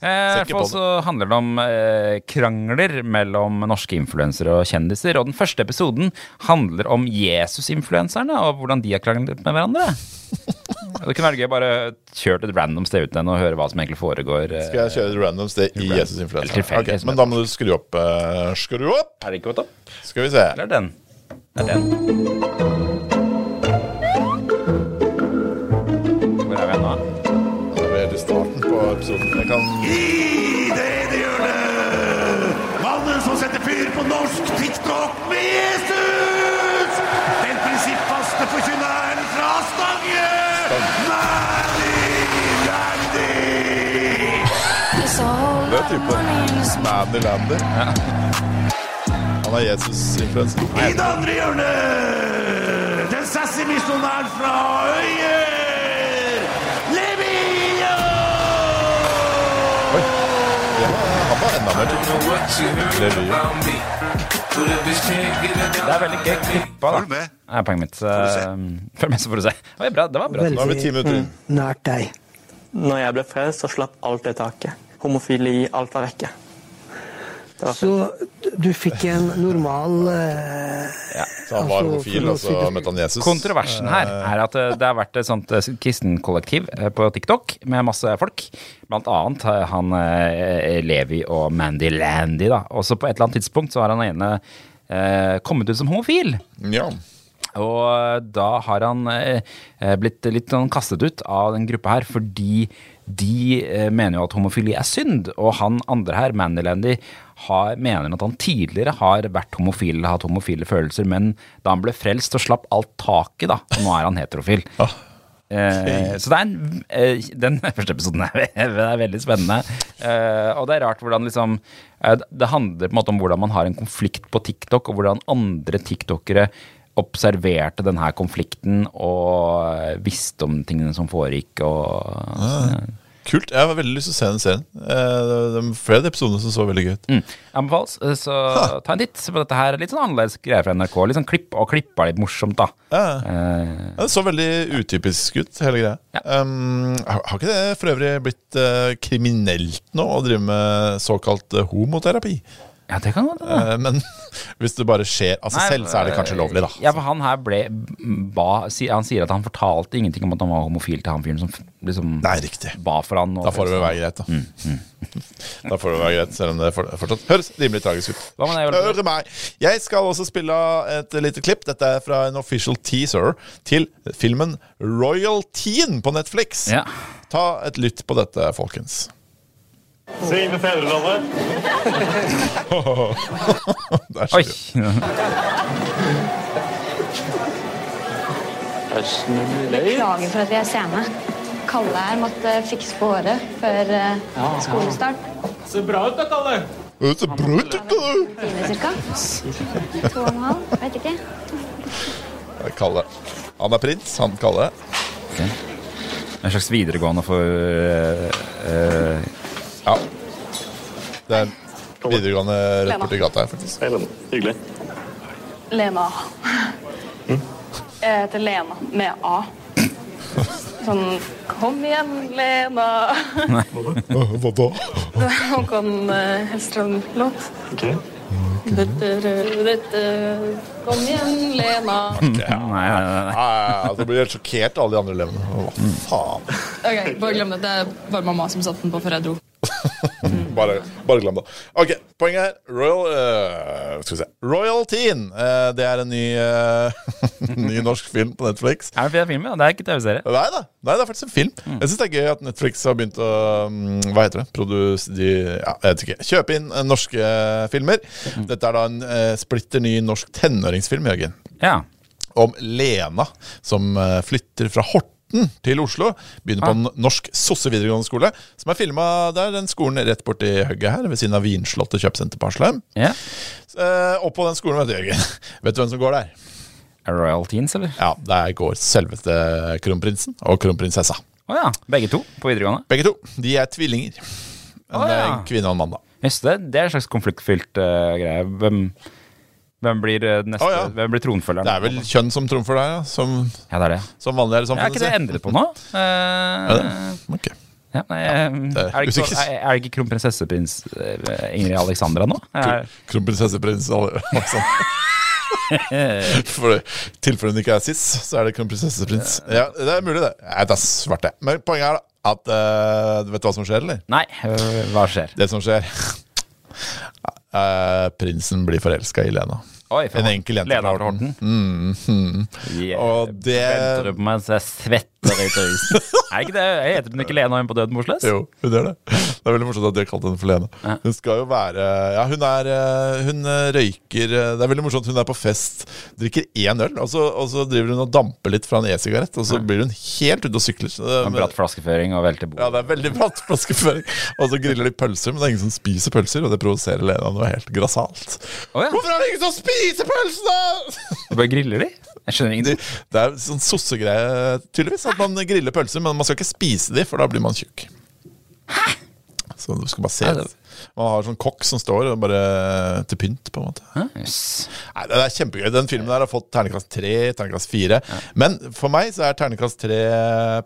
I hvert fall så handler det om eh, krangler mellom norske influensere og kjendiser. Og den første episoden handler om Jesus-influenserne og hvordan de har kranglet med hverandre. Det kunne være gøy bare kjørt et random sted uten og høre hva som egentlig foregår. eh. Skal jeg kjøre et random sted i Jesus-influenseren? Influencer? tilfeldig, Ok, som men da må du skru opp. eh, skru opp! Er det ikke opp? Skal vi se. Eller er den? Det er den. Det type. Manny Lander. Han er Jesus-influencer. I det andre hjørnet! Den sassy misjonæren fra Øyer! Levio! Ja, han var enda mer typen Det er veldig gøy klippa, da. Det er poenget mitt. Følg med, så får du se. Det var bra. Det var bra. Nå har vi ti minutter nært deg. Når jeg ble frelst, så slapp alt det taket. Homofili, alt Alta vekke. Så du fikk en normal eh, Så han var Altså, homofil, og så det- møtte han Jesus. Kontroversen her er at eh, det har vært et sånt eh, kristenkollektiv eh, på TikTok med masse folk. Blant annet eh, han eh, Levi og Mandy Landy. da. Og så på et eller annet tidspunkt så har han ene eh, kommet ut som homofil. Ja. Og da har han eh, eh, blitt litt sånn kastet ut av den gruppa her fordi de eh, mener jo at homofili er synd. Og han andre her, Mandylandy, har, mener at han tidligere har vært homofil hatt homofile følelser, men da han ble frelst og slapp alt taket, da, nå er han heterofil. Eh, så det er en, eh, Den første episoden er, er veldig spennende. Og det er rart hvordan liksom Det handler på en måte om hvordan man har en konflikt på TikTok, og hvordan andre tiktokere observerte denne konflikten og eh, visste om tingene som foregikk. Og, Kult. Jeg har veldig lyst til å se den serien. Eh, Det er flere episoder som så veldig gøy ut. mm, anbefales. Så Så ta en titt på dette her. Litt sånn annerledes greier fra NRK. Litt sånn klipp og klippa litt morsomt, da. Ja. Uh, Ja, Det så veldig utypisk ut, hele greia. Ja. Um, har, ikke det for øvrig blitt uh, kriminelt nå å drive med såkalt eh, homoterapi? Ja, det kan godt hende. Eh, men hvis det bare skjer av seg Nei, selv, så er det kanskje lovlig, da. Ja, for han her ble ba, Han sier at han fortalte ingenting om at han var homofil til han fyren som liksom Nei, riktig. ba for han. Da får det vel være greit, da. Da får det være greit, selv om det for- fortsatt høres rimelig tragisk ut. Hva med deg, Hør meg. Jeg skal også spille et lite klipp. Dette er fra en official teaser til filmen Royal Teen på Netflix. Ja. Ta et lytt på dette, folkens. Syng med fedrelandet. Det er så Oi! gøy. Beklager for at vi er sene. Kalle her måtte fikse på håret før eh, skolestart. Ser bra ut da, Kalle. Det ser bra ut, Kalle. cirka. To og en halv, vet ikke. Det Kalle. Han er prins, han Kalle. En slags videregående for uh, eh, Ja. Det er videregående rett borti gata her, faktisk. Lena, Hyggelig. Lena. Jeg heter Lena med A. Sånn Kom igjen, Lena. Hva da? Håkon uh, Hellstrøm-låt. Dette, dette, Kom igjen, Lena. Nei, nei, nei, nei. Ja, ja, ja, så blir helt sjokkert, alle de andre elevene. Hva faen? Ok, Bare glem det. Det er bare mamma som satte den på før jeg dro. Bare, bare glem det. Ok, Poenget her Royal uh, Skal vi se Royal Teen. eh, det er en ny, uh, ny norsk film på Netflix. Er det film? Ja? Det er ikke TV-serie. Nei da, nei, det er faktisk en film. Jeg syns det er gøy at Netflix har begynt å mm, Hva heter det? Produs, de, ja, jeg vet ikke. Kjøpe inn norske filmer. Dette er da en splitter ny norsk tenåringsfilm, Jørgen. Ja. Om Lena som flytter fra Horten til Oslo. Begynner på en norsk sosse videregående skole. Som er filma der, den skolen rett borti hugget her, ved siden av Vinslottet kjøpesenter på Aslheim. ja. Eh, og på den skolen, vet du, Jørgen. Vet du hvem som går der? Er Royal Teens, eller? Ja, Der går selveste kronprinsen og kronprinsessa. Å ja. Begge to på videregående? Begge to. De er tvillinger. En, oh, ja. en kvinne og en mann, da. Just det, det er en slags konfliktfylt uh, greie. Hvem, hvem blir eh, neste oh, ja. Hvem blir tronfølgeren? Det er vel kjønn som trumfer der, ja. Som, Ja, det er det. som vanlig er det samfunnet. Er ikke det endret på nå? Uh, Er det? Okay. Ja, nei, ja, det er er, det ikke, er, er det ikke kronprinsesseprins eh, Ingrid Alexandra nå? Kronprinsesseprins Alexandra. For tilfelle hun ikke er cis, så er det kronprinsesseprins. Ja, det er mulig, det. Det er svart, det. Men poenget er at uh, Vet du hva som skjer, eller? nei, hva skjer? Det som skjer eh, Prinsen blir forelska i Lena. Oi, En enkel jente Lena fra Horten. Mm, mm. Yeah. Og det Venter på meg så jeg svetter i trynet? er ikke det? Jeg heter hun ikke Lena hun på Døden Mosles? Jo, hun gjør det. Det er veldig morsomt at de har kalt henne for Lene. Ja. Hun skal jo være Ja, hun er eh, Hun eh, røyker eh, Det er veldig morsomt. Hun er på fest, drikker én øl, og så, og så driver hun og damper litt fra en e-sigarett, og så blir hun helt ute og sykler. En bratt flaskeføring og velter bord. Ja, det er veldig bratt flaskeføring. Og så griller de pølser, men det er ingen som spiser pølser, og det provoserer Lena noe helt grassat. Oh, ja. Hvorfor er det ingen som spiser pølser, da?! Du bare griller de? Jeg skjønner ingenting. det er sånn sossegreie, tydeligvis, at man griller pølser, men man skal ikke spise de, for da blir man tjukk. Så du skal bare se Man har sånn kokk som står og bare til pynt, på en måte. Yes. Nei, Det er kjempegøy. Den filmen der har fått terningkast tre, terningkast fire. Men for meg så er terningkast tre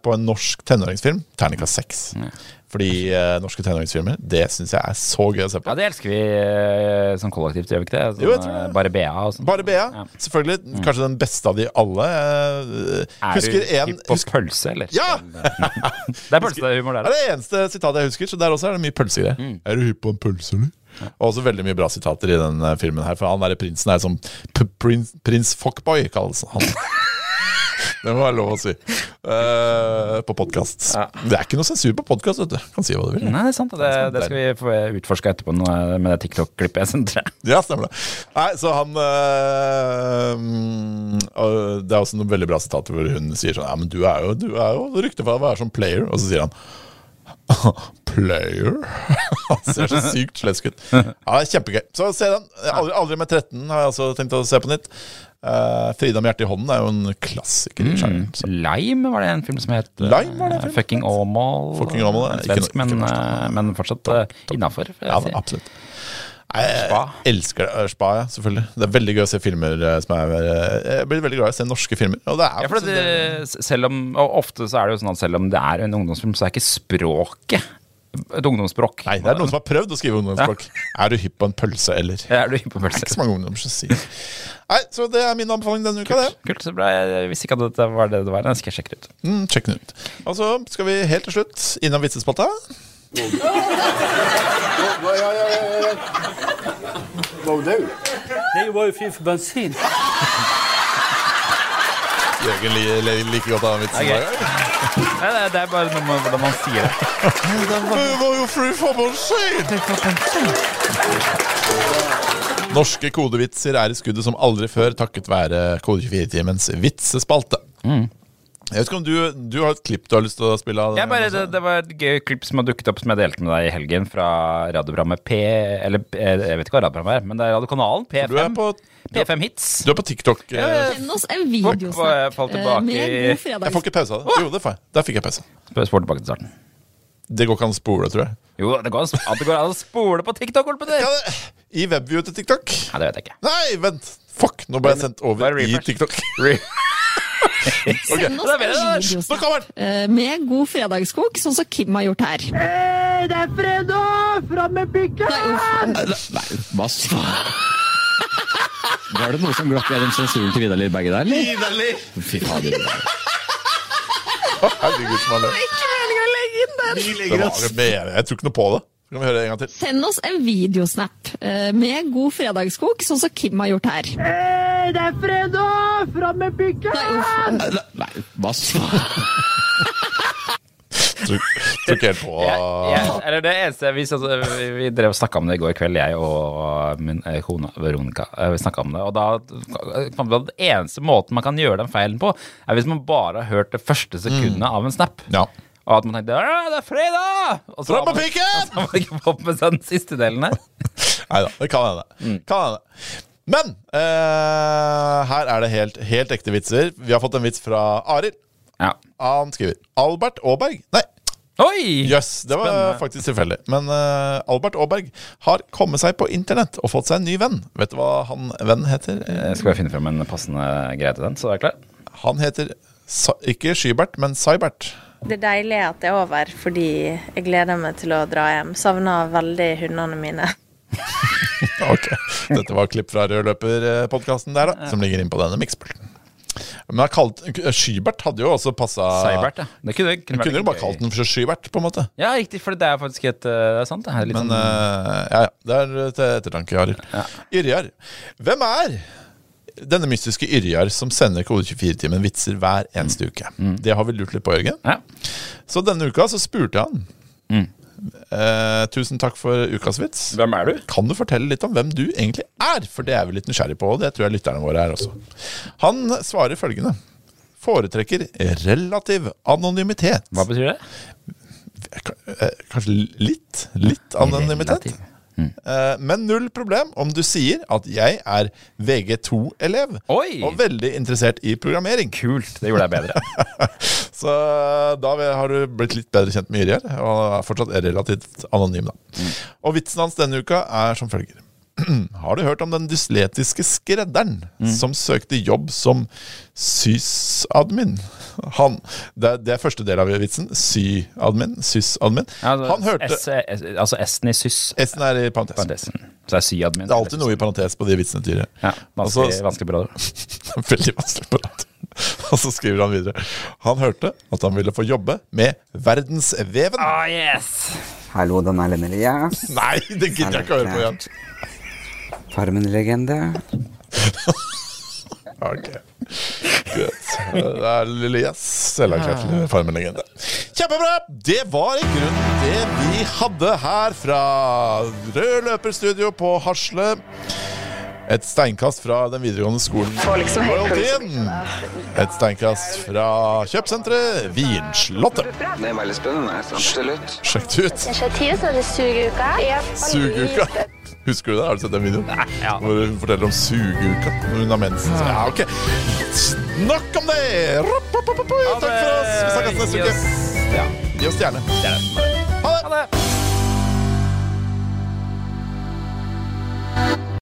på en norsk tenåringsfilm terningkast seks. Fordi eh, norske tenåringsfilmer, det syns jeg er så gøy å se på. Ja, det elsker vi eh, som kollektivt, gjør vi ikke det? Sånn, Jo, jeg tror det. eh, Bare BA og sånn. Bare Bea. Ja. Selvfølgelig. Kanskje den beste av de alle. Eh, Er Husker du en hypp på pølse, eller? Ja! Det er pølsehumor Det der. er det eneste sitatet jeg husker, så der også er det mye pølsegreier. Mm. Er du hypp på en pølse, eller? Og også veldig mye bra sitater i den eh, filmen her, for han derre prinsen er som p- prins, prins Fuckboy, kalles han. Det må være lov å si. Uh, på podkast. Det er ikke noe sensur på podkast, vet du. Kan si hva du vil. Nei, det er sant. Det, det skal vi få utforska etterpå nå, med det TikTok-klippet jeg sendte. Ja, stemmer det. Nei, så han øh, Det er også noen veldig bra sitater hvor hun sier sånn Ja, men du er jo, du er jo rykte for å være sånn player. Og så sier han Player? Han ser så sykt slesk ut. Ja, Kjempegøy. Så se den. Aldri, aldri med 13 har jeg altså tenkt å se på nytt. Eh, Frida med hjertet i hånden er jo en klassiker Mm. Lime var det en film som het. eh, Lime var det en film. Fucking Åmål. Fucking Åmål, ja. Ikke Svensk, ikke men, noe eh, men fortsatt uh, innafor. Ja, da, absolutt. Jeg Spa. elsker det. Eh, Spa, ja, selvfølgelig. Det er veldig gøy å se filmer eh, som er eh, Jeg blir veldig glad i å se norske filmer. Og det er Ja, for det, selv om, og ofte så er det jo sånn at selv om det er en ungdomsfilm, så er ikke språket et ungdomsspråk. Nei, det er noen som har prøvd å skrive ungdomsspråk. Er du hypp på en pølse, eller? Det Er du hypp på er pølse? ikke så mange ungdommer som sier Nei, så det er min anbefaling denne uka, det. Kult, så bra. Jeg visste ikke at det var det det var. Den skal jeg sjekke ut. Mm, Sjekk den ut. Og så skal vi helt til slutt innom vitsespalta. Det var jo fint for bensin. Jørgen li- li- liker godt av ha vitsen. Er hver gang. Nei, det, er- er bare noe med hvordan man sier det. Det var jo fri for bensin! Norske kodevitser er i skuddet som aldri før, takket være Kode24-timens vitsespalte. Jeg vet ikke om du, du har et klipp du har lyst til å spille av? Jeg bare, det, det var et gøy klipp som har dukket opp som jeg delte med deg i helgen, fra radioprogrammet P... Eller eh, jeg vet ikke hva radioprogrammet er, men det er radiokanalen Du er P5. på, P5 Hits. du er på TikTok. eh, Send oss en videosnap tilbake eh, med god fredag. Jeg får ikke pause av det. Jo, det får jeg. Der fikk jeg pause. Spør tilbake til starten. Det går ikke an å spole, tror jeg. Jo, det går, at det går an å spole på TikTok, det, I webview til TikTok? Nei, det vet jeg ikke. Nei, vent! Fuck, nå ble jeg sendt over i. TikTok. Re- Ok, Send oss videosnap kommer eh, med god fredagskok, sånn som Kim har gjort her. Det er fredag! Fram med pikken! Nei, uff. Hva? Var det noe som glapp gjennom sensuren til Vidar Lidberg der, eller? Fy fader. Herregud, som han løp. Ikke meningen å legge inn den! Det var. Jeg tror ikke noe på det. Kan vi høre det en gang til. Send oss en videosnap eh, med god fredagskok, sånn som Kim har gjort her. Det er fredag! Fram med pikken! Nei, uff. Nei, hva? Tror ikke helt på eller det eneste vi, så, vi, vi drev og snakka om det i går kveld, jeg og min eh, kone Veronica. eh, Vi om det, og da den eneste måten man kan gjøre den feilen på, er hvis man bare har hørt det første sekundet av en snap. Ja. Og at man tenkte «Å, det er fredag! Og så har man, man ikke fått med seg den siste delen her. Nei da, det kan hende. Kan hende. Men eh, her er det helt, helt ekte vitser. Vi har fått en vits fra Arild. Ja. Han skriver Albert Aaberg Nei, Oi! jøss, det var Spennende. faktisk tilfeldig. Men uh, Albert Aaberg har kommet seg på internett og fått seg en ny venn. Vet du hva han vennen heter? Jeg skal bare finne frem en passende greie til den, så er jeg klar. Han heter Sa ikke Skybert, men Cybert. Det deilige er at det er over, fordi jeg gleder meg til å dra hjem. Savner veldig hundene mine. Ok, Dette var klipp fra Rødløper-podkasten der, da, som ligger inne på denne mikspulten. Men jeg kalt, Skybert hadde jo også passa Seibert, ja. Det kunne, kunne Kunne, kunne jo bare kalt den for Skybert, på en måte. Ja, riktig, for det er faktisk et eh, Det er sant, det. er Litt Men sånn, uh, ja, ja. Det er til ettertanke, Arild. Yrjar. Hvem er denne mystiske Yrjar som sender Kode 24-timen vitser hver eneste uke? Det har vi lurt litt på, Jørgen. Så denne uka så spurte jeg han. Eh, tusen takk for ukas vits. Hvem er du? Kan du fortelle litt om hvem du egentlig er? For det er vi litt nysgjerrig på, og det tror jeg lytterne våre er også. Han svarer følgende. Foretrekker relativ anonymitet. Hva betyr det? Eh, Kanskje litt? Litt anonymitet? Eh, Men null problem om du sier at jeg er VG2-elev og veldig interessert i programmering. Kult, det gjorde jeg bedre. Så da har du blitt litt bedre kjent med Yrjer, og er fortsatt relativt anonym. da. Og vitsen hans denne uka er som følger. Har du hørt om den dysletiske skredderen som søkte jobb som sysadmin? Han, det, det er første del av vitsen. Syadmin. Sysadmin. Altså, Han hørte S, S, altså S-en i sys. S-en er i parentes. Parentesen. Så det er syadmin. Det er alltid noe i parentes på de vitsene til Yrje. Ja, vanskelig, Altså- vanskelig bra. Veldig vanskelig på radio. Og så skriver han videre. Han hørte at han ville få jobbe med verdensveven. Ah, yes! Hallo, Don Erlend Elias. Nei, det gidder jeg ikke å høre på igjen. Farmen-legende. Ok. Greit. Det er Elias, selverklært Farmen-legende. Kjempebra! Det var i grunnen det vi hadde her fra Rød løperstudio på Hasle. Et steinkast fra den videregående skolen liksom Royaltyen. Et steinkast fra kjøpesenteret Vinslottet. Det er veldig spennende. Absolutt. Sjekk det ut. Initiativ så er det Sugeuka. Suguka. Husker du det? Har du sett den videoen? Nei, Ja. Hvor hun forteller om sugeuka når hun har mensen. Ja, ok. Nok om det! Rup, rup, rup, Takk for oss. Vi snakkes neste uke. Gi oss stjerne. Ha det.